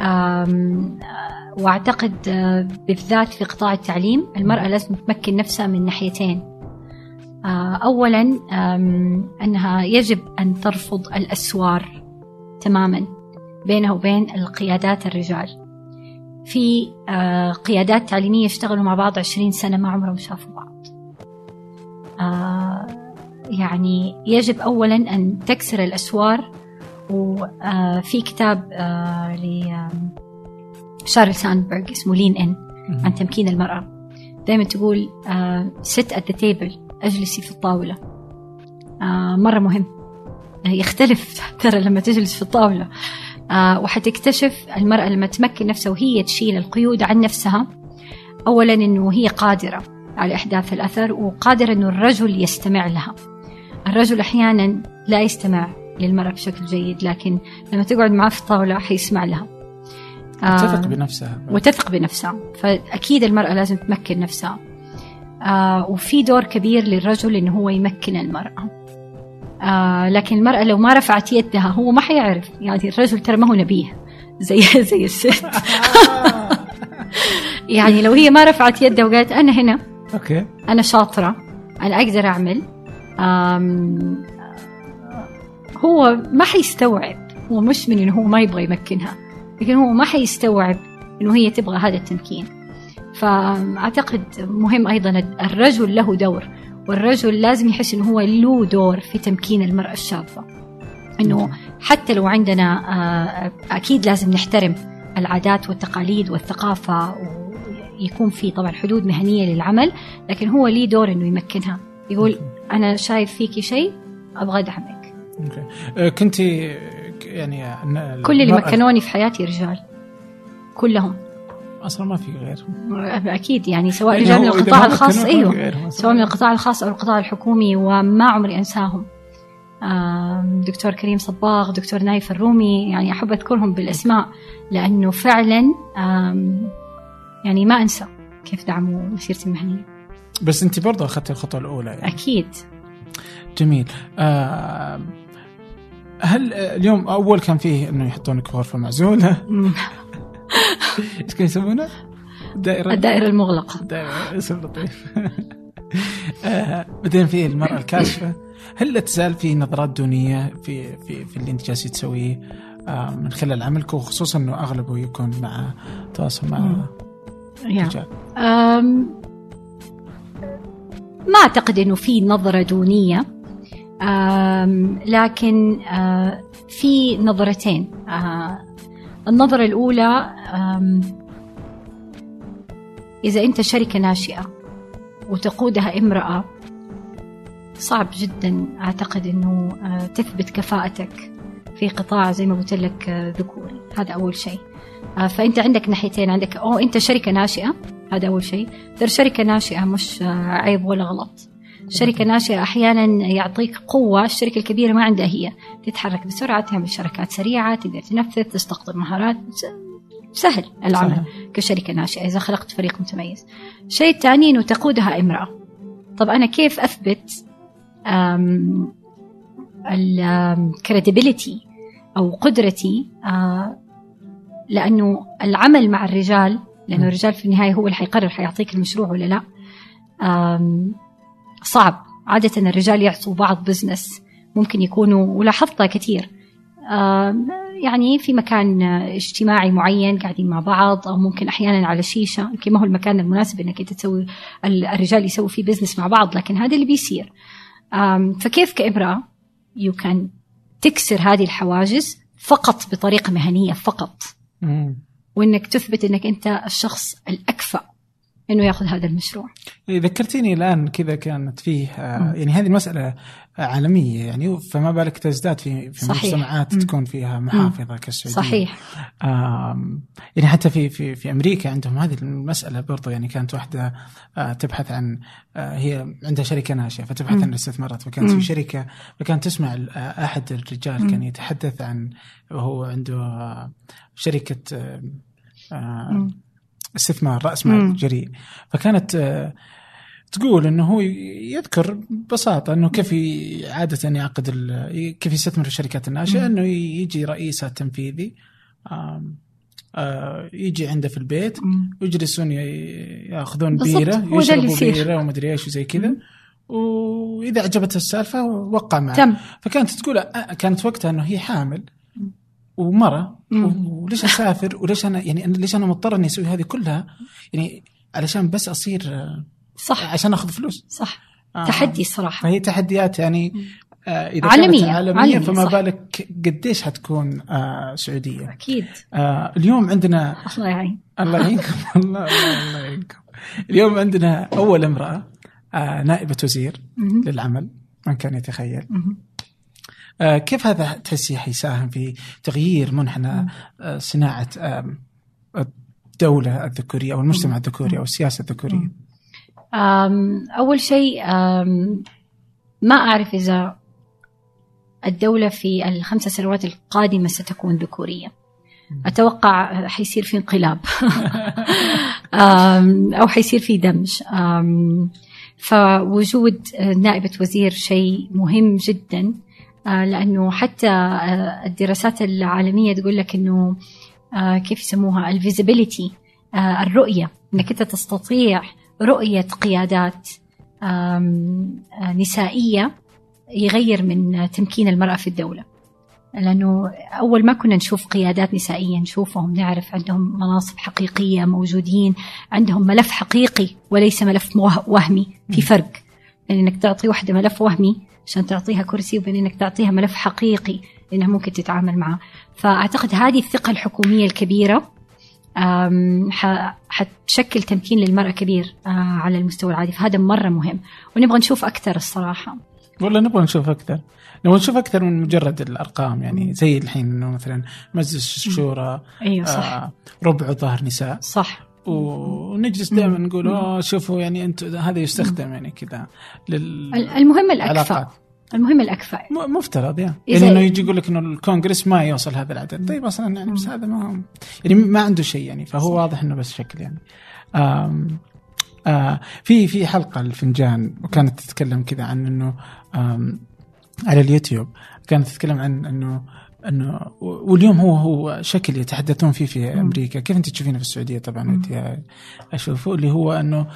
آم، آه وأعتقد بالذات في قطاع التعليم المرأة لازم تمكن نفسها من ناحيتين. آه أولا آم، أنها يجب أن ترفض الأسوار تماما بينها وبين القيادات الرجال. في آه قيادات تعليمية يشتغلوا مع بعض عشرين سنة ما عمرهم شافوا بعض. يعني يجب أولا أن تكسر الأسوار وفي كتاب آه، لشارل ساندبرغ اسمه لين إن عن تمكين المرأة. دائما تقول ست at the table أجلسي في الطاولة. آه، مرة مهم. يختلف ترى لما تجلس في الطاولة. آه، وحتكتشف المرأة لما تمكن نفسها وهي تشيل القيود عن نفسها أولا أنه هي قادرة على إحداث الأثر وقادر أنه الرجل يستمع لها. الرجل أحيانا لا يستمع للمرأة بشكل جيد لكن لما تقعد معه في الطاولة حيسمع لها. آه، تثق بنفسها. وتثق بنفسها. فأكيد المرأة لازم تمكن نفسها. آه وفي دور كبير للرجل إنه هو يمكن المرأة. آه لكن المرأة لو ما رفعت يدها هو ما حيعرف. يعني الرجل ترى ما هو نبيه. زي زي الست. يعني لو هي ما رفعت يدها وقالت أنا هنا أوكي. أنا شاطرة أنا أقدر أعمل هو ما حيستوعب هو مش من إنه هو ما يبغى يمكنها لكن هو ما حيستوعب إنه هي تبغى هذا التمكين. فأعتقد مهم أيضا الرجل له دور والرجل لازم يحس إنه هو له دور في تمكين المرأة الشابة. إنه حتى لو عندنا آه، أكيد لازم نحترم العادات والتقاليد والثقافة ويكون في طبعا حدود مهنية للعمل لكن هو ليه دور إنه يمكنها. يقول أنا شايف فيكي شيء أبغى أدعمك أوكي. آه، كنت يعني كل اللي مكنوني في حياتي رجال. كلهم. أصلا ما في غير أكيد يعني سواء يعني رجال من القطاع الخاص غيرهم أصلاً. سواء من القطاع الخاص أو القطاع الحكومي وما عمري أنساهم. آم، دكتور كريم صباغ دكتور نايف الرومي يعني أحب أذكرهم بالأسماء لأنه فعلا يعني ما أنسى كيف دعموا مسيرتي المهنية بس انت برضه اخذت الخطوة الأولى يعني. أكيد. جميل. آه هل اليوم أول كان فيه إنه يحطونك في غرفه معزوله. إيش كانوا يسمونها؟ الدائرة الدائرة المغلقة الدائرة اسم لطيف آه بعدين في المرأة الكاشفة هل لا تزال في نظرات دونية في في في اللي انت جالسه تسويه آه من خلال عملك وخصوصا إنه أغلبه يكون مع تواصل مع مم. يا. رجال أم، ما أعتقد أنه في نظرة دونية أم، لكن في نظرتين. النظرة الأولى إذا أنت شركة ناشئة وتقودها امرأة صعب جدا أعتقد أنه تثبت كفاءتك في قطاع زي ما قلت لك ذكوري هذا أول شيء. فأنت عندك ناحيتين. عندك أو أنت شركة ناشئة هذا أول شيء. ترى شركة ناشئة مش عيب ولا غلط. شركة ناشئة أحيانا يعطيك قوة الشركة الكبيرة ما عندها هي. تتحرك بسرعة تعمل شركات سريعة تقدر تنفذ تستقطب مهارات. سهل العمل صحيح. كشركة ناشئة إذا خلقت فريق متميز. الشيء الثاني أنه تقودها امرأة. طب أنا كيف أثبت الكريديبيليتي أو قدرتي؟ لأنه العمل مع الرجال لأنه. الرجال في النهاية هو اللي حيقرر حيعطيك المشروع ولا لا. صعب. عادة الرجال يعطوا بعض business ممكن يكونوا ولاحظتها كثير. يعني في مكان اجتماعي معين قاعدين مع بعض أو ممكن أحيانا على شيشة. يمكن ما هو المكان المناسب إنك أنت تسوي ال- الرجال يسوي فيه business مع بعض لكن هذا اللي بيصير. فكيف كامراه يو كان تكسر هذه الحواجز فقط بطريقة مهنية فقط. وإنك تثبت إنك أنت الشخص الأكفأ. إنه يأخذ هذا المشروع إيه، ذكرتيني الآن كذا كانت فيه آه، يعني هذه مسألة عالمية يعني فما بالك تزداد في في صحيح. مجتمعات. تكون فيها محافظة كالسعودية صحيح يعني حتى في في في أمريكا عندهم هذه المسألة برضو يعني كانت واحدة آه، تبحث عن آه، هي عندها شركة ناشئة فتبحث. عن الاستثمارات فكانت. في شركة فكانت تسمع أحد الرجال. كان يتحدث عن وهو عنده شركة. استثمار رأس. مال جريء فكانت آه، تقول إنه هو يذكر ببساطة إنه كيف عادة يعقد كيف يستثمر في الشركات الناشئة. إنه يجي رئيسها التنفيذي آه، يجي عنده في البيت. ويجلسون يأخذون بيرة يشربوا. بيرة ومدري إيش وزي كذا. وإذا عجبته السالفة وقع معه تم فكانت تقول آه، كانت وقتها إنه هي حامل ومرة. وليش أسافر؟ وليش أنا يعني أنا- ليش أنا مضطر إني أسوي هذه كلها؟ يعني علشان بس أصير صح. عشان أخذ فلوس. صح. آه. تحدي صراحة. فهي تحديات يعني. آه إذا عالمية، كانت عالمية. عالمية، فما صح. بالك قديش حتكون آه سعودية. أكيد. آه اليوم عندنا الله يعين الله يعينكم. الله الله يعينكم. اليوم عندنا أول امرأة آه نائبة وزير. للعمل من كان يتخيل. كيف هذا تحسي حيساهم في تغيير منحنى آه صناعة آه الدولة الذكورية أو المجتمع الذكوري أو السياسة الذكورية؟ أول شيء ما أعرف إذا الدولة في الخمس سنوات القادمة ستكون ذكورية. أتوقع حيصير في انقلاب. أو حيصير في دمج. فوجود نائبة وزير شيء مهم جدا. آه، لأنه حتى آه، الدراسات العالمية تقول لك أنه آه، كيف يسموها الفيزيبيليتي الرؤية أنك أنت تستطيع رؤية قيادات آم، نسائية يغير من تمكين المرأة في الدولة. لأنه أول ما كنا نشوف قيادات نسائية نشوفهم نعرف عندهم مناصب حقيقية موجودين عندهم ملف حقيقي وليس ملف وهمي. في فرق بين إنك تعطي واحدة ملف وهمي عشان تعطيها كرسي وبين إنك تعطيها ملف حقيقي لانها ممكن تتعامل معه. فأعتقد هذه الكبيرة أم، ح- حتشكل تمكين للمرأة كبير آه، على المستوى العادي. فهذا مرة مهم. ونبغى نشوف أكثر الصراحة. والله نبغى نشوف أكثر. نبغى نشوف أكثر من مجرد الأرقام يعني زي الحين إنه مثلا مجلس الشورى أيوة صح. آه ربع ظهر نساء. صح. ونجلس دائما نقول اوه شوفوا يعني أنتم هذا يستخدم يعني كذا لل المهم علاقات المهم الأكفأ م- مفترض يعني يعني إنه يجي يقول لك إنه الكونغرس ما يوصل هذا العدد. طيب أصلا يعني بس هذا ما يعني ما عنده شيء يعني فهو واضح إنه بس شكل يعني. آم آه في في حلقة الفنجان وكانت تتكلم كذا عن إنه على اليوتيوب كانت تتكلم عن إنه أنه واليوم هو هو شكل يتحدثون فيه في أمريكا. كيف أنت تشوفينه في السعودية؟ طبعا ودي أشوفه اللي هو انه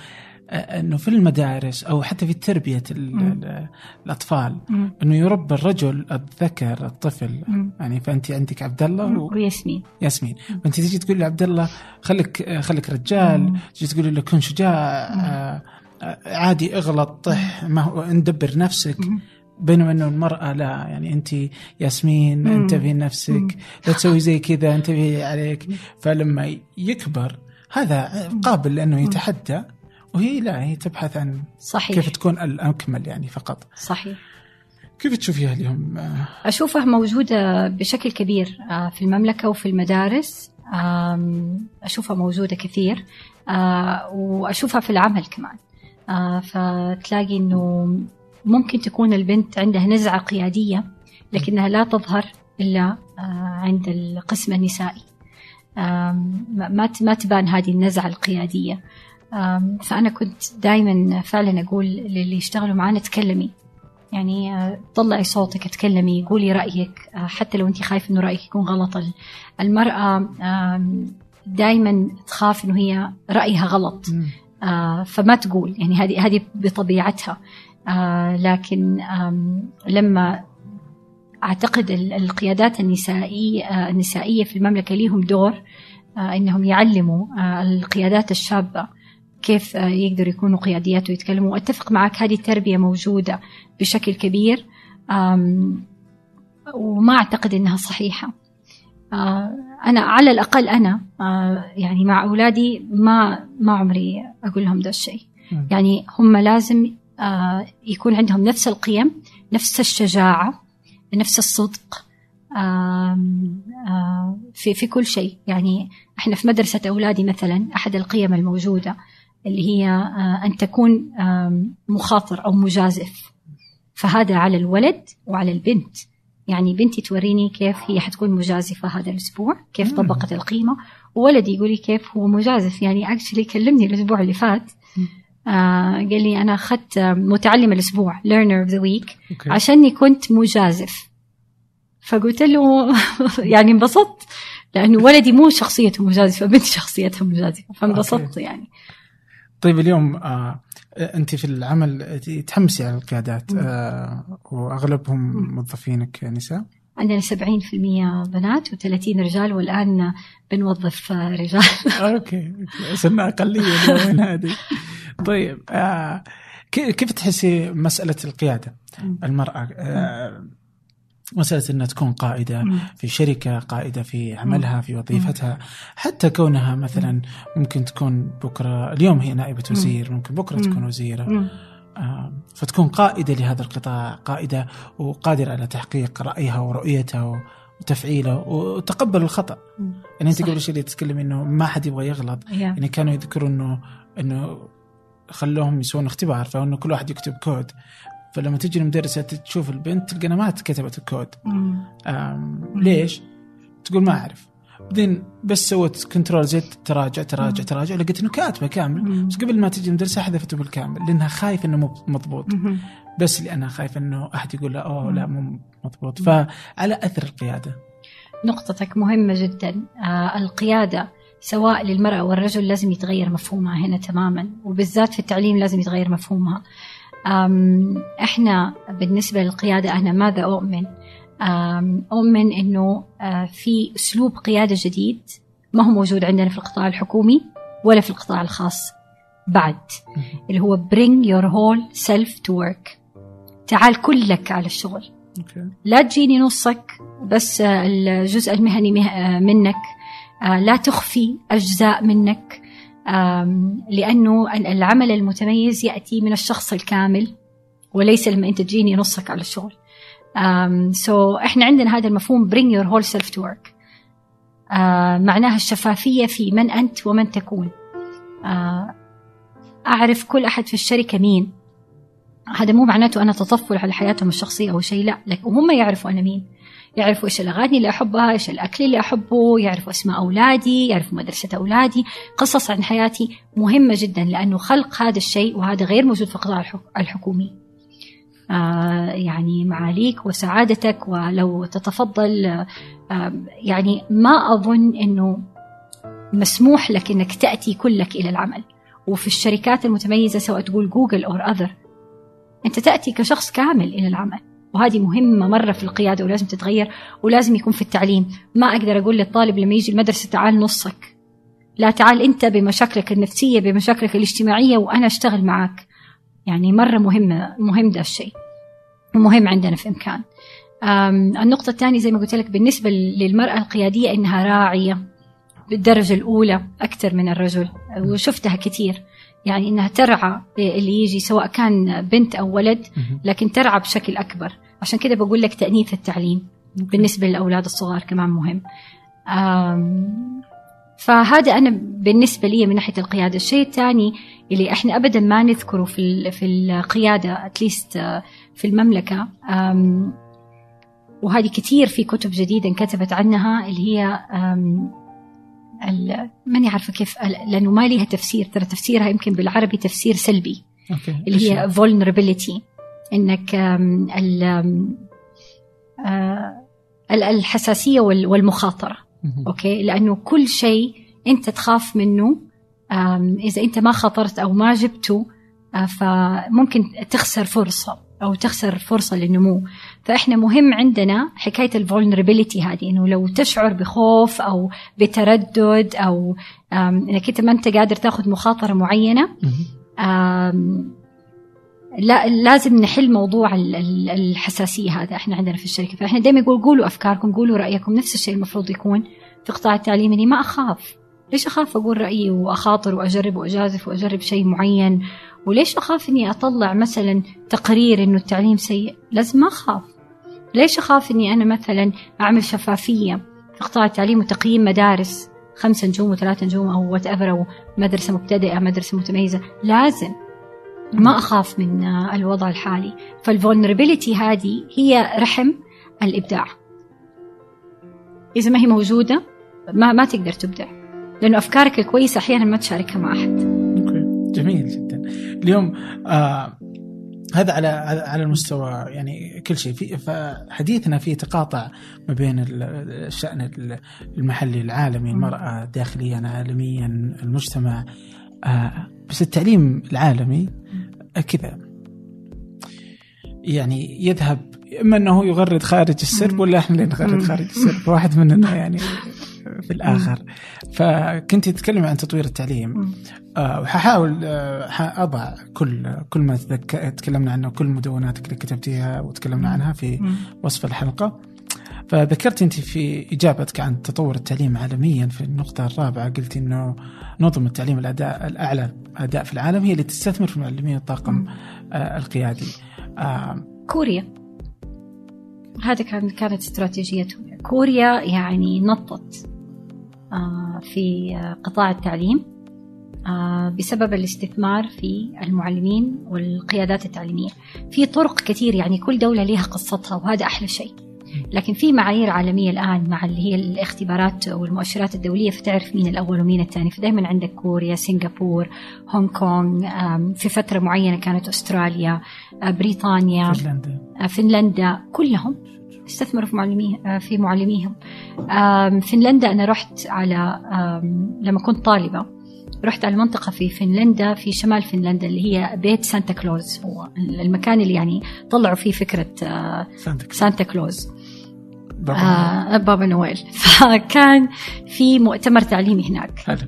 أنه في المدارس أو حتى في تربية ال- ال- الأطفال. مم. أنه يربى الرجل الذكر الطفل. مم. يعني فأنت عندك عبد الله وياسمين. وياسمين فانت تيجي تقول لعبد الله خليك خليك رجال. تيجي تقول له كن شجاع. آه، آه، عادي اغلط طح ما هو ندبر نفسك. بينما انه المرأة لا يعني أنت ياسمين. انتبهي لنفسك لا تسوي زي كذا انتبهي عليك. فلما يكبر هذا قابل لأنه يتحدى وهي لا هي تبحث عن صحيح. كيف تكون الأكمل يعني فقط. صحيح. كيف تشوفيها اليوم؟ أشوفها موجودة بشكل كبير آه، في المملكة وفي المدارس. آم، أشوفها موجودة كثير آه، وأشوفها في العمل كمان. آه، فتلاقي أنه ممكن تكون البنت عندها نزعة قيادية لكنها لا تظهر إلا آه، عند القسم النسائي. ما ما تبان هذه النزعة القيادية. فأنا كنت دائما فعلا أقول للي يشتغلوا معانا تكلمي. يعني آه، طلعي صوتك اتكلمي قولي رأيك آه، حتى لو انت خايفة إنه رأيك يكون غلط. ال- المرأة دائما تخاف إنه هي رأيها غلط. فما تقول. يعني هذه هذه بطبيعتها. آه، لكن لما أعتقد ال- القيادات النسائيه آه، النسائية في المملكة ليهم دور آه، إنهم يعلموا آه، القيادات الشابة كيف يقدروا يكونوا قياديات ويتكلموا. واتفق معك هذه التربية موجودة بشكل كبير وما أعتقد إنها صحيحة. آه أنا على الأقل أنا آه يعني مع أولادي ما ما عمري أقول لهم ده الشيء. يعني هم لازم يكون عندهم نفس القيم نفس الشجاعة نفس الصدق آه في في كل شيء يعني إحنا في مدرسة أولادي مثلا أحد القيم الموجودة اللي هي آه أن تكون مخاطر أو مجازف فهذا على الولد وعلى البنت يعني بنتي توريني كيف هي حتكون مجازفة هذا الأسبوع كيف. طبقت القيمة وولدي يقول لي كيف هو مجازف يعني actually كلمني الأسبوع اللي فات. آه قال لي أنا أخذت آه، متعلم learner of the week أوكي. عشاني كنت مجازف. فقلت له يعني انبسطت لأنه ولدي مو شخصيته مجازفة بنتي شخصيتها مجازفة فانبسطت. يعني. طيب اليوم آه أنت في العمل تحمسي على القيادات. آه وأغلبهم موظفينك نساء؟ عندنا 70% بنات و30 رجال والآن بنوظف آه، رجال. أوكي أوكي صرنا أقلية اليومين هذه طيب آه كي- كيف تحسي مسألة القيادة؟ المرأة آه مسألة إنها تكون قائدة في شركة قائدة في عملها في وظيفتها. حتى كونها مثلا ممكن تكون بكرة اليوم هي نائبة وزير ممكن بكرة مم. تكون وزيرة. مم. آه، فتكون قائدة لهذا القطاع قائدة وقادرة على تحقيق رأيها ورؤيتها وتفعيله وتقبل الخطأ. يعني صح. قبل شوي تتكلم إنه ما حد يبغى يغلط. يعني كانوا يذكروا إنه إنه خلوهم يسوون اختبار فانه كل واحد يكتب كود فلما تجي المدرسة تشوف البنت تلقى ما كتبت الكود ليش؟ تقول ما أعرف بعدين بس سوت control Z تراجع تراجع مم. تراجع لقيت إنه كاتبة كامل مم. بس قبل ما تجي المدرسة حذفته بالكامل لأنها خايفة إنه مو مضبوط. بس لأنها خايفة إنه أحد يقول لها أوه. لا مو مضبوط. فعلى أثر القيادة نقطتك مهمة جدا آه القيادة سواء للمرأة والرجل لازم يتغير مفهومها هنا تماما وبالذات في التعليم لازم يتغير مفهومها. إحنا بالنسبة للقيادة أنا ماذا أؤمن؟ أم أؤمن أنه آه، في أسلوب قيادة جديد ما هو موجود عندنا في القطاع الحكومي ولا في القطاع الخاص. بعد اللي هو bring your whole self to work. تعال كلك على الشغل. لا تجيني نصك بس آه، الجزء المهني مه- آه، منك. لا تخفي أجزاء منك لأنه ال- العمل المتميز يأتي من الشخص الكامل وليس لما أنت تجيني نصك على الشغل. سو so إحنا عندنا هذا المفهوم bring your whole self to work. آه، معناها الشفافية في من أنت ومن تكون. آه، أعرف كل أحد في الشركة مين. هذا مو معناته أنا تطفل على حياتهم الشخصية أو شيء لا لكن وهم يعرفوا أنا مين. يعرفوا إيش الأغاني اللي أحبها إيش الأكل اللي أحبه يعرفوا أسماء أولادي يعرفوا مدرسة أولادي. قصص عن حياتي مهمة جدا لأنه خلق هذا الشيء وهذا غير موجود في القطاع الحك- الحكومي. آه يعني معاليك وسعادتك ولو تتفضل آه يعني ما أظن أنه مسموح لك أنك تأتي كلك إلى العمل. وفي الشركات المتميزة سواء تقول جوجل أو أذر أنت تأتي كشخص كامل إلى العمل. وهذه مهمة مرة في القيادة ولازم تتغير ولازم يكون في التعليم. ما أقدر أقول للطالب لما يجي المدرسة تعال نصك. لا تعال أنت بمشاكلك النفسية بمشاكلك الاجتماعية وأنا أشتغل معك يعني مرة مهمة مهم ده الشيء. ومهم عندنا في إمكان. النقطة الثانية زي ما قلت لك بالنسبة للمرأة القيادية إنها راعية بالدرجة الأولى أكثر من الرجل. وشفتها كثير. يعني إنها ترعى اللي يجي سواء كان بنت أو ولد لكن ترعى بشكل أكبر. عشان كده بقول لك تأنيث التعليم بالنسبة للأولاد الصغار كمان مهم. فهذا أنا بالنسبة لي من ناحية القيادة. الشيء الثاني اللي إحنا أبدا ما نذكره في في القيادة أتليست في المملكة أم، وهذه كثير في كتب جديدة انكتبت عنها اللي هي ماني عارفة كيف لأنه ما لها تفسير. ترى تفسيرها يمكن بالعربي تفسير سلبي. أوكي. اللي هي vulnerability. إنك ال- آه، ال- الحساسية وال- والمخاطرة. أوكي؟ لأنه كل شيء أنت تخاف منه إذا أنت ما خاطرت أو ما جبته آه، فممكن تخسر فرصة أو تخسر فرصة للنمو. فإحنا مهم عندنا حكاية الفولنربيليتي هذه إنه لو تشعر بخوف أو بتردد أو إنك أنت ما أنت قادر تأخذ مخاطرة معينة لا لازم نحل موضوع الحساسية هذا إحنا عندنا في الشركة. فإحنا دائما نقول قولوا أفكاركم قولوا رأيكم نفس الشيء المفروض يكون في قطاع التعليم إني ما أخاف. ليش أخاف؟ أقول رأيي وأخاطر وأجرب وأجازف وأجرب شيء معين. وليش أخاف إني أطلع مثلا تقرير إنه التعليم سيء؟ لازم ما أخاف. ليش أخاف إني أنا مثلا أعمل شفافية في قطاع التعليم وتقييم مدارس؟ خمسة نجوم وثلاثة نجوم أو whatever أو مدرسة مبتدئة مدرسة متميزة. لازم. ما أخاف من الوضع الحالي. فال vulnerability هذه هي رحم الإبداع. إذا ما هي موجودة ما ما تقدر تبدع. لأنه أفكارك الكويسة أحيانا ما تشاركها مع أحد. جميل جدا. اليوم آه هذا على على المستوى يعني كل شيء. في فحديثنا فيه تقاطع ما بين الشأن المحلي العالمي المرأة داخليا عالميا المجتمع. آه بس التعليم العالمي كذا. يعني يذهب إما أنه يغرد خارج السرب ولا إحنا اللي نغرد خارج السرب. واحد مننا يعني في الآخر. فكنت تتكلم عن تطوير التعليم. آه، وححاول آه أضع كل كل ما تكلمنا عنه كل مدوناتك اللي كتبتيها وتكلمنا عنها في وصف الحلقة. فذكرت أنت في إجابتك عن تطور التعليم عالميا في النقطة الرابعة. قلت إنه نظم التعليم الأداء الأعلى أداء في العالم هي اللي تستثمر في المعلمين الطاقم آه القيادي. آه كوريا. هذه كانت استراتيجيتهم كوريا يعني نطت آه في قطاع التعليم آه، بسبب الاستثمار في المعلمين والقيادات التعليمية. في طرق كثير يعني كل دولة لها قصتها وهذا أحلى شيء. لكن في معايير عالمية الآن مع اللي هي الاختبارات والمؤشرات الدولية فتعرف مين الأول ومين الثاني. فدائما عندك كوريا سنغافور هونغ كونغ في فترة معينة كانت أستراليا آه، بريطانيا فنلندا. آه، فنلندا كلهم استثمروا في معلميه في معلميهم. فنلندا أنا رحت على لما كنت طالبة رحت على منطقة في فنلندا في شمال فنلندا اللي هي بيت سانتا كلوز. هو المكان اللي يعني طلعوا فيه فكرة آه، سانتا كلوز. بابا, آه بابا نويل. فكان في مؤتمر تعليمي هناك. حلو.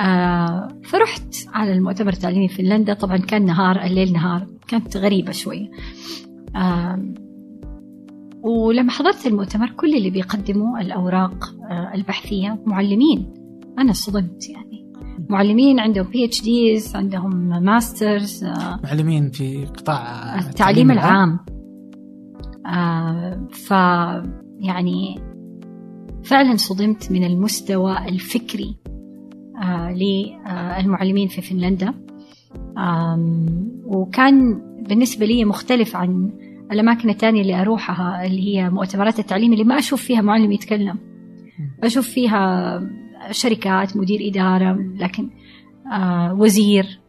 آه فرحت على المؤتمر التعليمي في فنلندا. طبعا كان نهار الليل نهار. كانت غريبة شوي. آه ولما حضرت المؤتمر كل اللي بيقدموا الأوراق آه البحثية معلمين. أنا صدمت يعني. معلمين عندهم PhDs عندهم masters آه، معلمين في قطاع التعليم العام. آه ف يعني فعلا صدمت من المستوى الفكري آه للمعلمين في فنلندا. وكان بالنسبة لي مختلف عن الأماكن الثانية اللي أروحها اللي هي مؤتمرات التعليم اللي ما أشوف فيها معلم يتكلم. أشوف فيها شركات مدير إدارة لكن آه وزير.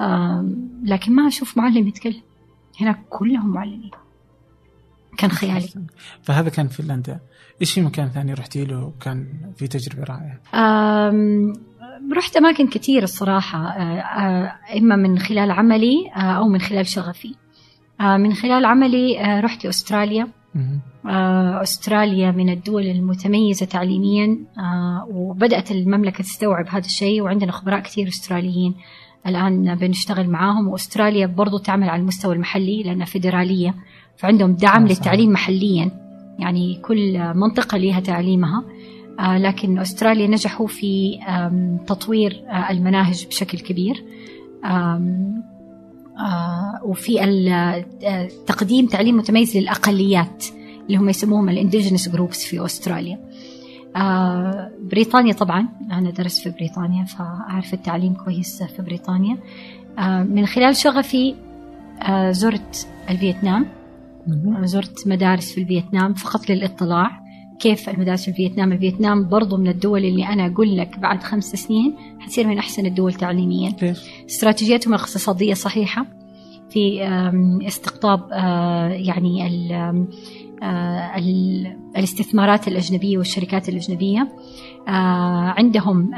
آه لكن ما أشوف معلم يتكلم. هناك كلهم معلمين. كان خيالي. فهذا كان فنلندا. إيش في مكان ثاني رحتي له وكان في تجربة رائعة؟ رحت أماكن كثير الصراحة آه، آه، إما من خلال عملي آه، أو من خلال شغفي. من خلال عملي رحت لاستراليا أستراليا من الدول المتميزة تعليميا وبدأت المملكة تستوعب هذا الشيء وعندنا خبراء كثير أستراليين الآن بنشتغل معاهم. وأستراليا برضو تعمل على المستوى المحلي لأنها فيدرالية. فعندهم دعم للتعليم محليا. يعني كل منطقة لها تعليمها. آه، لكن أستراليا نجحوا في تطوير المناهج بشكل كبير. وفي تقديم تعليم متميز للأقليات اللي هم يسموهم ال indigenous groups في أستراليا. آه بريطانيا طبعا. أنا درست في بريطانيا فأعرف التعليم كويس في بريطانيا. آه من خلال شغفي آه زرت الفيتنام. زرت مدارس في الفيتنام فقط للاطلاع. كيف المدارس في فيتنام الفيتنام برضو من الدول اللي أنا أقول لك بعد خمس سنين حتصير من أحسن الدول تعليميا. استراتيجيتهم الاقتصادية صحيحة. في استقطاب آه، يعني آه، الاستثمارات الأجنبية والشركات الأجنبية. آه، عندهم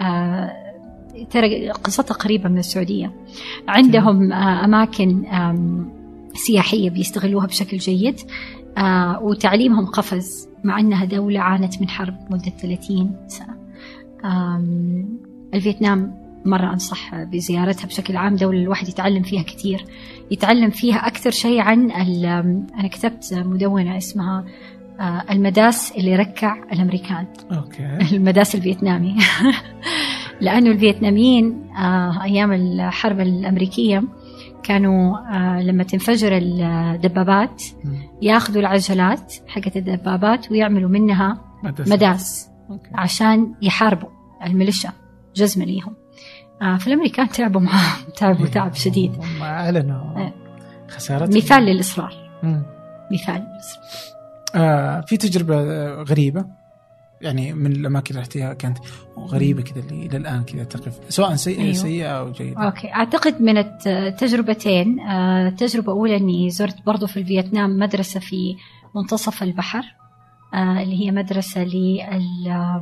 ترى قصتها قريبة من السعودية. عندهم أماكن سياحية بيستغلوها بشكل جيد. وتعليمهم قفز مع أنها دولة عانت من حرب مدة 30 سنة. الفيتنام مرة أنصح بزيارتها بشكل عام. دولة الواحد يتعلم فيها كثير. يتعلم فيها أكثر شيء عن أنا كتبت مدونة اسمها آه، المداس اللي ركع الأمريكان. okay. المداس الفيتنامي. لأنه الفيتناميين آه، أيام الحرب الأمريكية كانوا آه، لما تنفجر الدبابات ياخذوا العجلات حقت الدبابات ويعملوا منها مداس, مداس أوكي. عشان يحاربوا الميليشيا جزما ليهم. آه فالأمريكان تعبوا معاهم. تعبوا تعب شديد. هم أعلنوا إيه. خسارتهم. مثال للإصرار. مم. مثال للإصرار. آه في تجربة آه، غريبة. يعني من الأماكن اللي رحتيها كانت غريبة كذا اللي إلى الآن كذا تقف سواء سيئه أيوه. سيئة أو جيدة. okay. أعتقد من التجربتين آه، التجربة الأولى إني زرت برضو في الفيتنام مدرسة في منتصف البحر آه، اللي هي مدرسة لل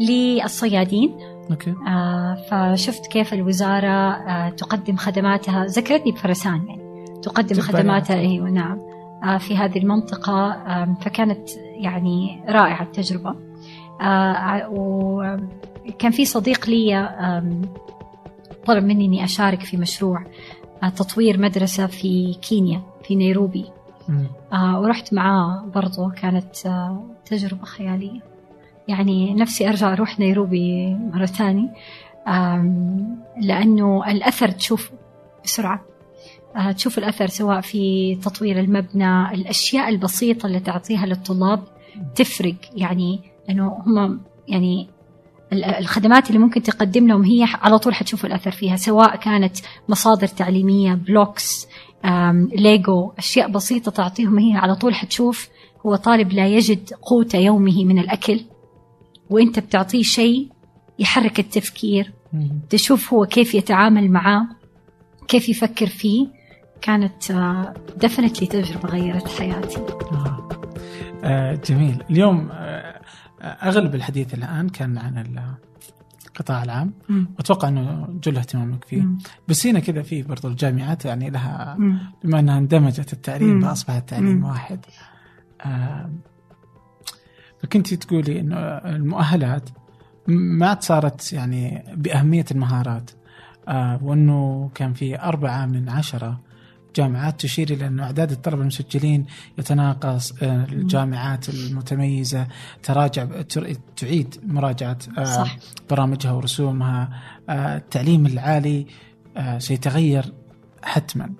للصيادين. okay. آه، فشفت كيف الوزارة آه، تقدم خدماتها. ذكرتني بفرسان يعني تقدم خدماتها. أيوة نعم. في هذه المنطقة فكانت يعني رائعة التجربة. آه، وكان في صديق لي طلب مني إني أشارك في مشروع آه، تطوير مدرسة في كينيا في نيروبي. آه ورحت معاه برضو كانت آه تجربة خيالية. يعني نفسي أرجع أروح نيروبي مرة ثانية لأنه الأثر تشوفه بسرعة. آه، تشوف الأثر سواء في تطوير المبنى الأشياء البسيطة اللي تعطيها للطلاب تفرق يعني لأنه هم يعني ال- الخدمات اللي ممكن تقدم لهم هي على طول حتشوف الأثر فيها سواء كانت مصادر تعليمية blocks ليجو أشياء بسيطة تعطيهم هي على طول حتشوف هو طالب لا يجد قوت يومه من الأكل وإنت بتعطيه شيء يحرك التفكير. تشوف هو كيف يتعامل معاه كيف يفكر فيه كانت دفنتلي تجربة غيرت حياتي آه. آه جميل اليوم آه أغلب الحديث الآن كان عن القطاع العام واتوقع إنه جل اهتمامك فيه مم. بس هنا كذا في برضو الجامعات يعني لها مم. بما إنها اندمجت التعليم. فاصبح التعليم مم. واحد آه فكنت تقولي إنه المؤهلات ما صارت يعني بأهمية المهارات آه وإنه كان في أربعة من عشرة جامعات تشير إلى انه أعداد الطلبة المسجلين يتناقص آه الجامعات المتميزة تراجع تر- تعيد مراجعة آه صح. برامجها ورسومها آه التعليم العالي سيتغير حتما.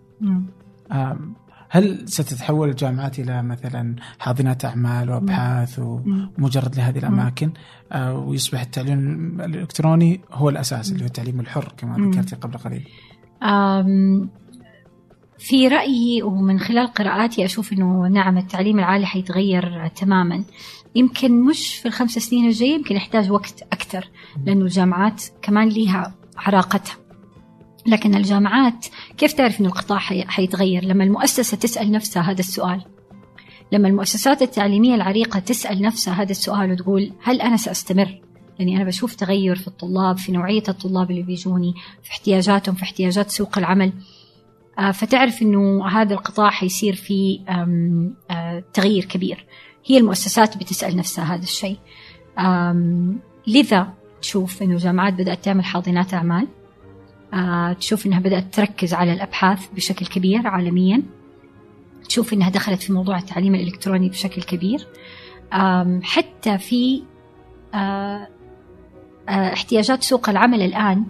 آم، هل ستتحول الجامعات إلى مثلا حاضنات أعمال وأبحاث. ومجرد لهذه الأماكن آه، ويصبح التعليم الإلكتروني هو الأساس اللي هو التعليم الحر كما مم. ذكرتي قبل قليل في رأيي ومن خلال قراءاتي أشوف أنه نعم التعليم العالي حيتغير تماما. يمكن مش في الخمس سنين الجاية يمكن يحتاج وقت أكثر لأنه الجامعات كمان ليها عراقتها. لكن الجامعات كيف تعرف أن القطاع حي- حيتغير؟ لما المؤسسة تسأل نفسها هذا السؤال. لما المؤسسات التعليمية العريقة تسأل نفسها هذا السؤال وتقول هل أنا سأستمر؟ لأني أنا بشوف تغير في الطلاب في نوعية الطلاب اللي بيجوني في احتياجاتهم في احتياجات سوق العمل. فتعرف أنه هذا القطاع حيصير فيه آه، تغيير كبير. هي المؤسسات بتسأل نفسها هذا الشيء. لذا تشوف أنه الجامعات بدأت تعمل حاضنات أعمال. آه، تشوف أنها بدأت تركز على الأبحاث بشكل كبير عالميا. تشوف أنها دخلت في موضوع التعليم الإلكتروني بشكل كبير. حتى في آه، آه، احتياجات سوق العمل الآن.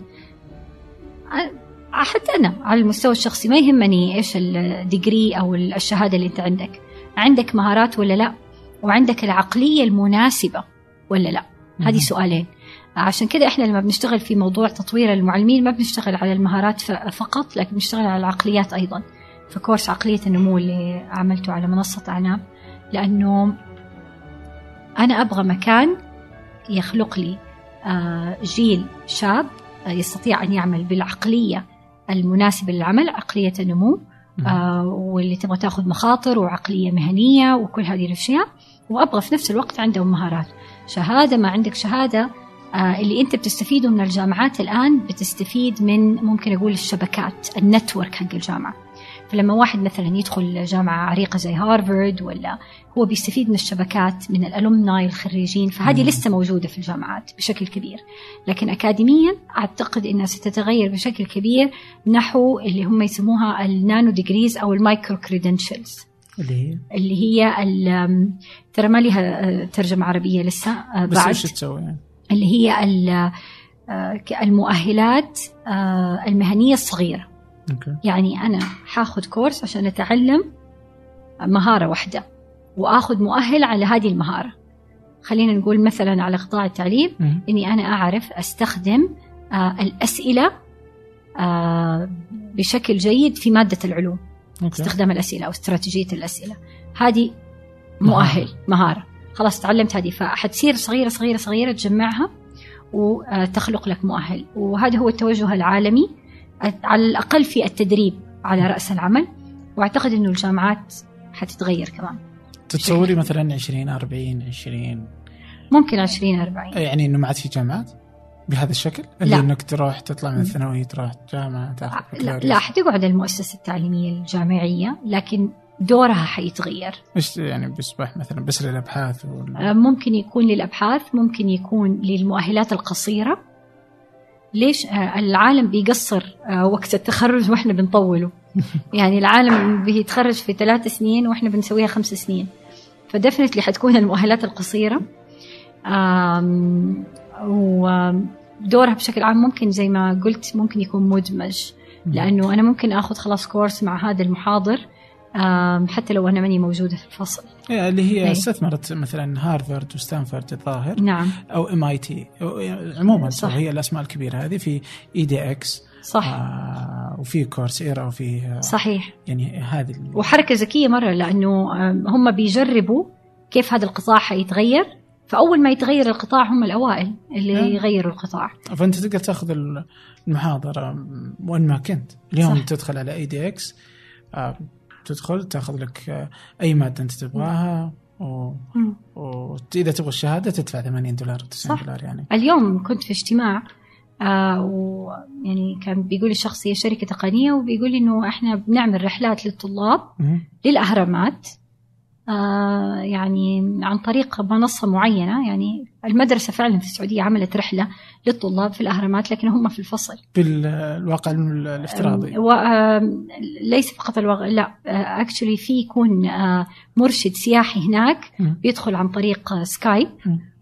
آه، حتى أنا على المستوى الشخصي ما يهمني إيش الديجري أو الشهادة اللي أنت عندك. عندك مهارات ولا لا؟ وعندك العقلية المناسبة ولا لا؟ هذه. سؤالين. عشان كده إحنا لما بنشتغل في موضوع تطوير المعلمين ما بنشتغل على المهارات فقط لكن بنشتغل على العقليات أيضا. في كورس عقلية النمو اللي عملته على منصة عناب لأنه أنا أبغى مكان يخلق لي آه، جيل شاب آه، يستطيع أن يعمل بالعقلية المناسبة للعمل عقلية النمو. آه، واللي تبغى تاخذ مخاطر وعقلية مهنية وكل هذه الأشياء. وأبغى في نفس الوقت عندهم مهارات. شهادة ما عندك شهادة آه، اللي أنت بتستفيده من الجامعات الآن بتستفيد من ممكن أقول الشبكات النتورك حق الجامعة. فلما واحد مثلا يدخل جامعة عريقة زي هارفارد ولا هو بيستفيد من الشبكات من الألومناي الخريجين فهذه مم. لسه موجودة في الجامعات بشكل كبير. لكن أكاديميا أعتقد أنها ستتغير بشكل كبير نحو اللي هم يسموها ال nano degrees أو ال micro-credentials. اللي هي؟ اللي هي ترى ما لها آه، ترجمة عربية لسه آه، بس بعد. إيش تسوي؟ يعني؟ اللي هي آه، المؤهلات المهنية الصغيرة. okay. يعني أنا حاخذ course عشان أتعلم مهارة واحدة وآخذ مؤهل على هذه المهارة. خلينا نقول مثلا على قطاع التعليم مم. إني أنا أعرف أستخدم آه، الأسئلة آه، بشكل جيد في مادة العلوم أوكي. استخدام الأسئلة أو استراتيجية الأسئلة. هذه مؤهل مهارة. خلاص تعلمت هذه فحتصير صغيرة صغيرة صغيرة تجمعها وتخلق لك مؤهل. وهذا هو التوجه العالمي على الأقل في التدريب على رأس العمل وأعتقد أنه الجامعات حتتغير كمان. تتصوري مثلا 20 40 20 ممكن 20 40 يعني إنه ما عاد في جامعات؟ بهذا الشكل؟ اللي لا. إنك تروح تطلع من. الثانوي تروح جامعة تاخذ لا. لا حتقعد المؤسسة التعليمية الجامعية لكن دورها حيتغير. إيش يعني بيصبح مثلا بس للأبحاث ولا آه، ممكن يكون للأبحاث ممكن يكون للمؤهلات القصيرة. ليش العالم بيقصر آه، وقت التخرج وإحنا بنطوله؟ يعني العالم بيتخرج في ثلاث سنين وإحنا بنسويها خمس سنين. ف definitely حتكون المؤهلات القصيرة ودورها بشكل عام ممكن زي ما قلت ممكن يكون مدمج لأنه أنا ممكن أخذ خلاص course مع هذا المحاضر حتى لو أنا ماني موجودة في الفصل إيه، اللي هي إيه. استثمرت مثلا هارفارد وستانفورد الظاهر نعم أو MIT عموما صح. هي الأسماء الكبيرة هذه في edX صح آه وفي Coursera وفي آه صحيح يعني هذه ال- ذكية مرة لأنه آم، هم بيجربوا كيف هذا القطاع حيتغير فأول ما يتغير القطاع هم الأوائل اللي نعم. يغيروا القطاع فأنت تقدر تأخذ المحاضرة وين ما كنت اليوم صح. تدخل على اي دي إكس تدخل تاخذ لك آه أي مادة أنت تبغاها. واذا تبغى الشهادة تدفع 80 دولار 90 صح. دولار يعني اليوم كنت في اجتماع آه ويعني كان بيقول الشخص هي شركة تقنية وبيقول لي إنه إحنا بنعمل رحلات للطلاب مم. آه يعني عن طريق منصة معينة يعني المدرسة فعلا في السعودية عملت رحلة للطلاب في الأهرامات لكن هم في الفصل. بالواقع الافتراضي. و- آم، ليس فقط الوغ... لا actually في يكون آه، مرشد سياحي هناك. بيدخل عن طريق آه، Skype.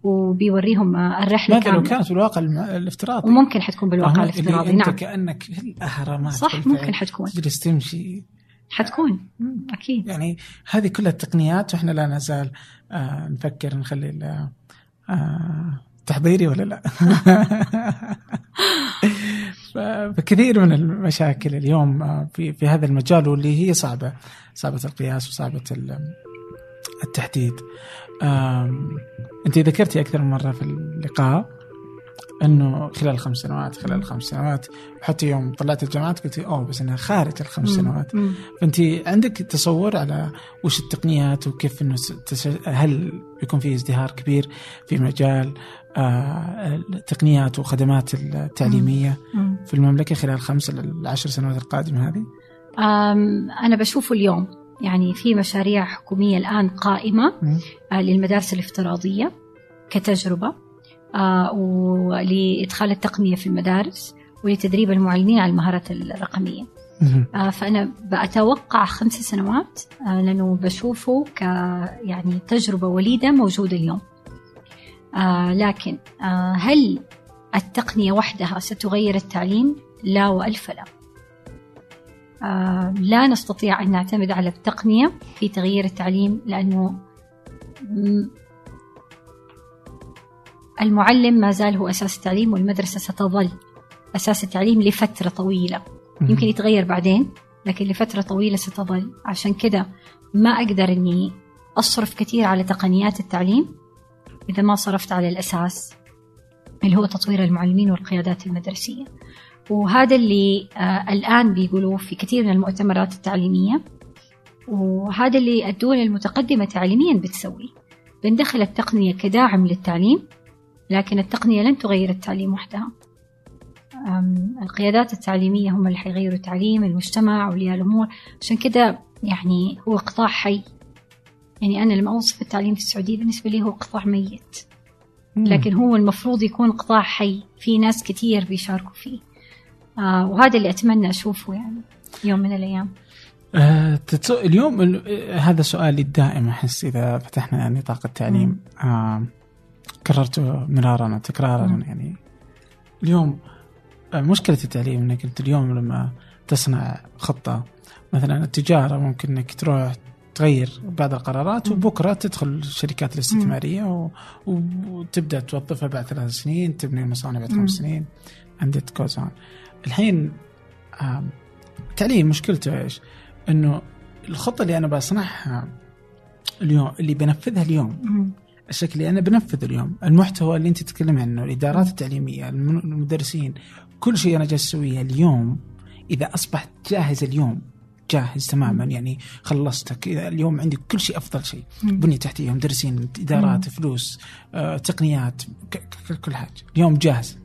وبيوريهم آه، الرحلة ماذا لو كانت بالواقع الافتراضي؟ وممكن حتكون بالواقع الافتراضي أنت نعم. كأنك في الأهرامات صح. ممكن حتكون. تجلس تمشي. حتكون. أكيد. يعني هذه كلها التقنيات وإحنا لا نزال آه نفكر نخلي آه تحضيري ولا لا. فكثير من المشاكل اليوم آه، في في هذا المجال واللي هي صعبة صعبة القياس وصعبة ال- التحديد. أنت ذكرتي أكثر من مرة في اللقاء إنه خلال خمس سنوات خلال خمس سنوات وحتى يوم طلعت الجامعات قلتي أوه بس إنها خارج الخمس مم. سنوات. فأنت عندك تصور على وش التقنيات وكيف إنه هل بيكون في ازدهار كبير في مجال آه، التقنيات وخدمات التعليمية مم. في المملكة خلال خمس العشر سنوات القادمة هذه؟ أنا بشوفه اليوم يعني في مشاريع حكومية الآن قائمة مم. آه، للمدارس الافتراضية كتجربة آه، ولإدخال التقنية في المدارس ولتدريب المعلمين على المهارات الرقمية مم. آه، فأنا بأتوقع خمس سنوات آه، لأنه بشوفه ك يعني تجربة وليدة موجودة اليوم لكن هل التقنية وحدها ستغير التعليم؟ لا وألف لا لا نستطيع أن نعتمد على التقنية في تغيير التعليم لأنه المعلم ما زال هو أساس التعليم والمدرسة ستظل أساس التعليم لفترة طويلة. يمكن يتغير بعدين لكن لفترة طويلة ستظل. عشان كده ما أقدر أني أصرف كثير على تقنيات التعليم إذا ما صرفت على الأساس اللي هو تطوير المعلمين والقيادات المدرسية. وهذا اللي آه الآن بيقولوه في كثير من المؤتمرات التعليمية. وهذا اللي الدول المتقدمة تعليميا بتسوي. بندخل التقنية كداعم للتعليم لكن التقنية لن تغير التعليم وحدها. القيادات التعليمية هم اللي حيغيروا التعليم المجتمع أولياء الأمور. عشان كده يعني هو قطاع حي. يعني أنا لما أوصف التعليم في السعودية بالنسبة لي هو قطاع ميت. لكن هو المفروض يكون قطاع حي. في ناس كتير بيشاركوا فيه. آه وهذا اللي أتمنى أشوفه يعني يوم من الأيام. آه. اليوم ال... آه، هذا سؤالي الدائم. أحس إذا فتحنا نطاق التعليم. آه كررته مرارا وتكرارا مم. يعني اليوم آه مشكلة التعليم إنك أنت اليوم لما تصنع خطة مثلا التجارة ممكن إنك تروح تغير بعض القرارات مم. وبكرة تدخل الشركات الاستثمارية و... وتبدأ توظفها بعد ثلاث سنين تبني المصانع بعد. خمس سنين عندك كوزان الحين آم، التعليم مشكلته إيش؟ إنه الخطة اللي أنا بصنعها اليوم اللي بنفذها اليوم الشكل اللي أنا بنفذه اليوم المحتوى اللي أنت تتكلم عنه الإدارات التعليمية الم- المدرسين كل شيء أنا جالس أسويه اليوم إذا اصبح جاهز اليوم جاهز تماما يعني خلصتك اليوم عندي كل شيء أفضل شيء. بنية تحتية مدرسين إدارات فلوس آه، تقنيات كل حاجة. اليوم جاهز.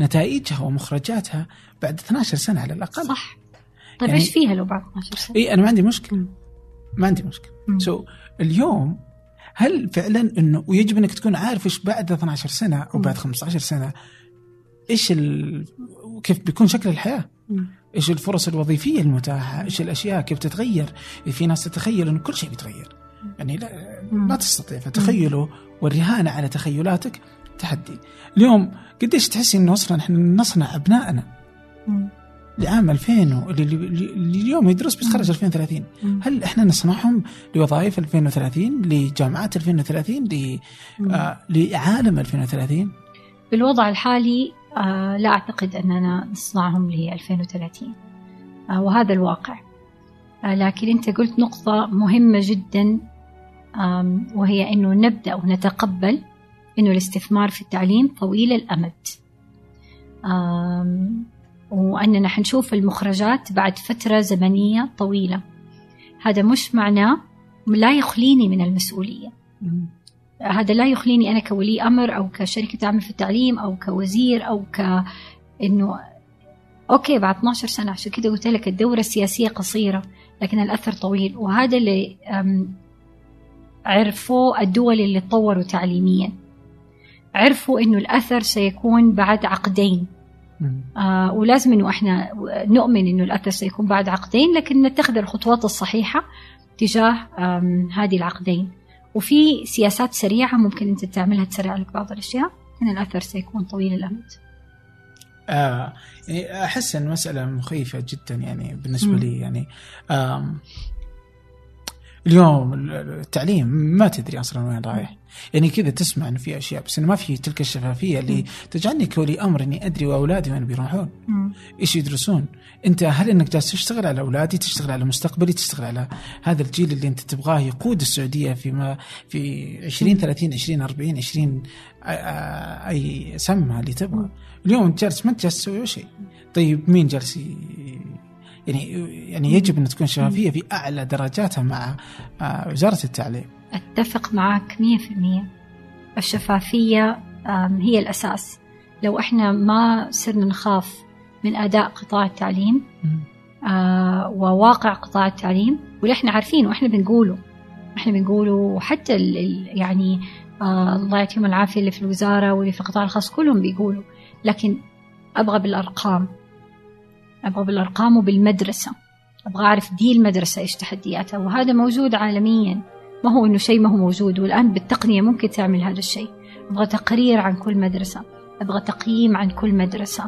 نتائجها ومخرجاتها بعد 12 سنة على الأقل. صح. طيب يعني- إيش فيها لو بعد 12 سنة؟ إي أنا ما عندي مشكلة. ما عندي مشكلة. سو اليوم هل فعلا انه ويجب إنك تكون عارف إيش بعد 12 سنة أو بعد 15 سنة إيش ال... كيف بيكون شكل الحياة؟ إيش الفرص الوظيفية المتاحة؟ إيش الأشياء كيف تتغير؟ في ناس تتخيل انه كل شيء بيتغير. يعني لا. ما تستطيع فتخيله والرهانة على تخيلاتك تحدي. اليوم قديش تحسي إنه أصلا إحنا نصنع أبنائنا. لعام 2000 و- اللي, اليوم يدرس بيتخرج 2030 مم. هل إحنا نصنعهم لوظائف 2030 لجامعات 2030 ل... مم. آه لعالم 2030 بالوضع الحالي آه لا أعتقد أننا نصنعهم ل 2030 آه وهذا الواقع. آه لكن أنت قلت نقطة مهمة جدا وهي أنه نبدأ ونتقبل أنه الاستثمار في التعليم طويل الأمد. آم وأننا حنشوف المخرجات بعد فترة زمنية طويلة. هذا مش معناه لا يخليني من المسؤولية. هذا لا يخليني أنا كولي أمر أو كشركة تعمل في التعليم أو كوزير أو ك إنه أوكي بعد 12 سنة عشان كده قلت لك الدورة السياسية قصيرة لكن الأثر طويل. وهذا اللي أم، عرفوا الدول اللي تطوروا تعليميا. عرفوا إنه الأثر سيكون بعد عقدين. آه ولازم إنه إحنا نؤمن إنه الاثر سيكون بعد عقدين لكن نتخذ الخطوات الصحيحة تجاه هذه العقدين. وفي سياسات سريعة ممكن أنت تعملها تسرع لك بعض الأشياء لكن الأثر سيكون طويل الامد آه يعني أحس إن مسألة مخيفة جدا يعني بالنسبة مم. لي يعني اليوم التعليم ما تدري أصلا وين رايح. يعني كذا تسمع انه في أشياء بس إنه ما في تلك الشفافية اللي تجعلني كولي أمر إني أدري وأولادي وين بيروحون. إيش يدرسون؟ أنت هل إنك جالس تشتغل على أولادي تشتغل على مستقبلي تشتغل على هذا الجيل اللي أنت تبغاه يقود السعودية فيما في 20 30 20 40 20 آ- آ- أي سمها اللي تبغى. اليوم انت جالس ما انت جالس تسوي شيء. طيب مين جالس يعني يعني يجب أن تكون شفافية في أعلى درجاتها مع وزارة التعليم. أتفق معك 100% الشفافية هي الأساس. لو إحنا ما صرنا نخاف من أداء قطاع التعليم آه، وواقع قطاع التعليم واللي إحنا عارفينه وإحنا بنقوله. إحنا بنقوله وحتى يعني آه الله يعطيهم العافية اللي في الوزارة واللي في القطاع الخاص كلهم بيقولوا. لكن أبغى بالأرقام. أبغى بالأرقام وبالمدرسة. أبغى أعرف دي المدرسة إيش تحدياتها وهذا موجود عالميا. ما هو إنه شيء ما هو موجود والآن بالتقنية ممكن تعمل هذا الشيء. أبغى تقرير عن كل مدرسة. أبغى تقييم عن كل مدرسة.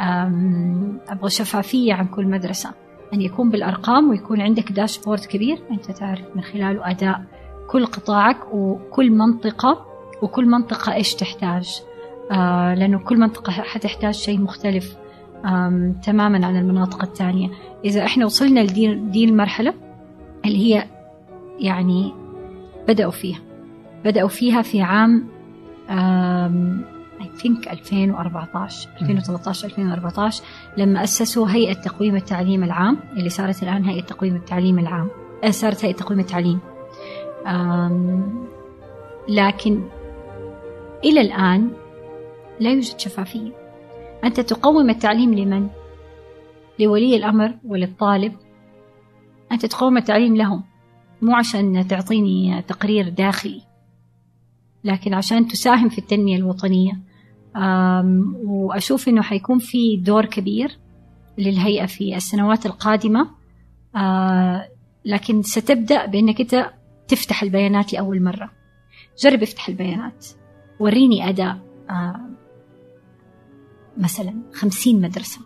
أم، أبغى شفافية عن كل مدرسة. أن يكون بالأرقام ويكون عندك داشبورد كبير. أنت تعرف من خلاله أداء كل قطاعك وكل منطقة وكل منطقة إيش تحتاج. آه لأنه كل منطقة حتحتاج شيء مختلف. تماما عن المناطق الثانية إذا إحنا وصلنا لدي دي المرحلة اللي هي يعني بدأوا فيها. بدأوا فيها في عام I think 2014 2013 2014 لما أسسوا هيئة تقويم التعليم العام اللي صارت الآن هيئة تقويم التعليم العام. آه، صارت هيئة تقويم التعليم. لكن إلى الآن لا يوجد شفافية. أنت تقوم التعليم لمن؟ لولي الأمر وللطالب أنت تقوم التعليم لهم مو عشان تعطيني تقرير داخلي لكن عشان تساهم في التنمية الوطنية. وأشوف أنه حيكون في دور كبير للهيئة في السنوات القادمة. لكن ستبدأ بأنك أنت تفتح البيانات لأول مرة. جرب افتح البيانات. وريني أداء مثلا خمسين مدرسة.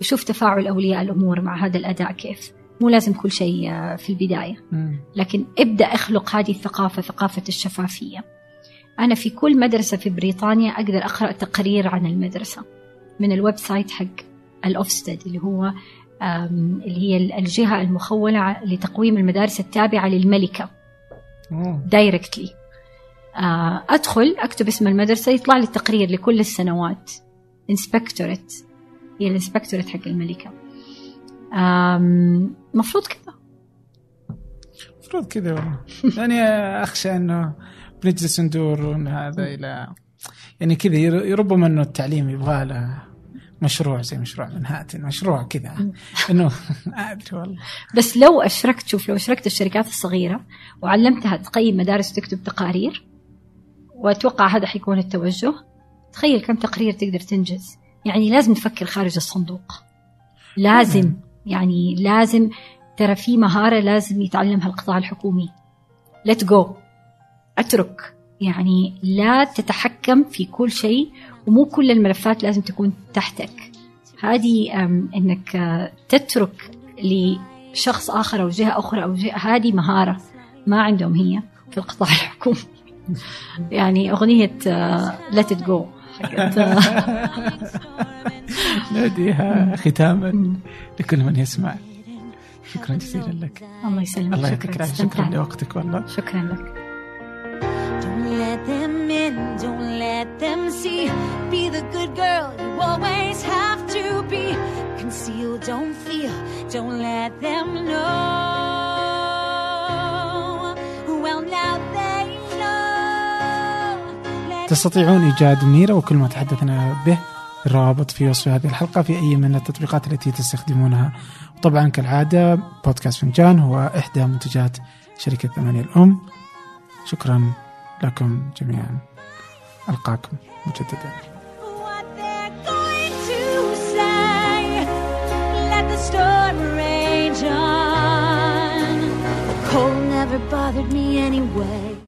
وشوف تفاعل أولياء الأمور مع هذا الأداء كيف. مو لازم كل شيء آه، في البداية. لكن ابدأ اخلق هذه الثقافة ثقافة الشفافية. أنا في كل مدرسة في بريطانيا أقدر أقرأ تقرير عن المدرسة من ال website حق ال Ofsted اللي هو اللي هي الجهة المخولة لتقويم المدارس التابعة للملكة. directly آه، أدخل أكتب اسم المدرسة يطلع لي تقرير لكل السنوات. inspectorate هي ال inspectorate حق الملكة. مفروض كذا. مفروض كذا والله. يعني أخشى أنه بنجلس ندور هذا إلى يعني كذا ربما أنه التعليم يبغى له مشروع زي مشروع منهاتن مشروع كذا. إنه أدري والله. بس لو أشركت شوف لو أشركت الشركات الصغيرة وعلمتها تقيم مدارس وتكتب تقارير وأتوقع هذا حيكون التوجه. تخيل كم تقرير تقدر تنجز. يعني لازم نفكر خارج الصندوق. لازم يعني لازم ترى في مهارة لازم يتعلمها القطاع الحكومي. Let go. اترك. يعني لا تتحكم في كل شيء ومو كل الملفات لازم تكون تحتك. هذه إنك آه، تترك لشخص آخر أو جهة أخرى أو جهة هذه مهارة ما عندهم هي في القطاع الحكومي. يعني أغنية ليت ات جو ناديها ختاما لكل من يسمع. شكرا جزيلا لك. الله يسلمك. الله يعطيك العافية. شكرا لوقتك والله. شكرا لك. them see. Be the good girl you always have to be. Conceal, don't feel, don't let them know. تستطيعون إيجاد ميرا وكل ما تحدثنا به الروابط في وصف هذه الحلقة في أي من التطبيقات التي تستخدمونها. وطبعا كالعادة بودكاست فنجان هو إحدى منتجات شركة ثمانية الأم. شكرا لكم جميعا. ألقاكم مجددا. Never bothered me anyway.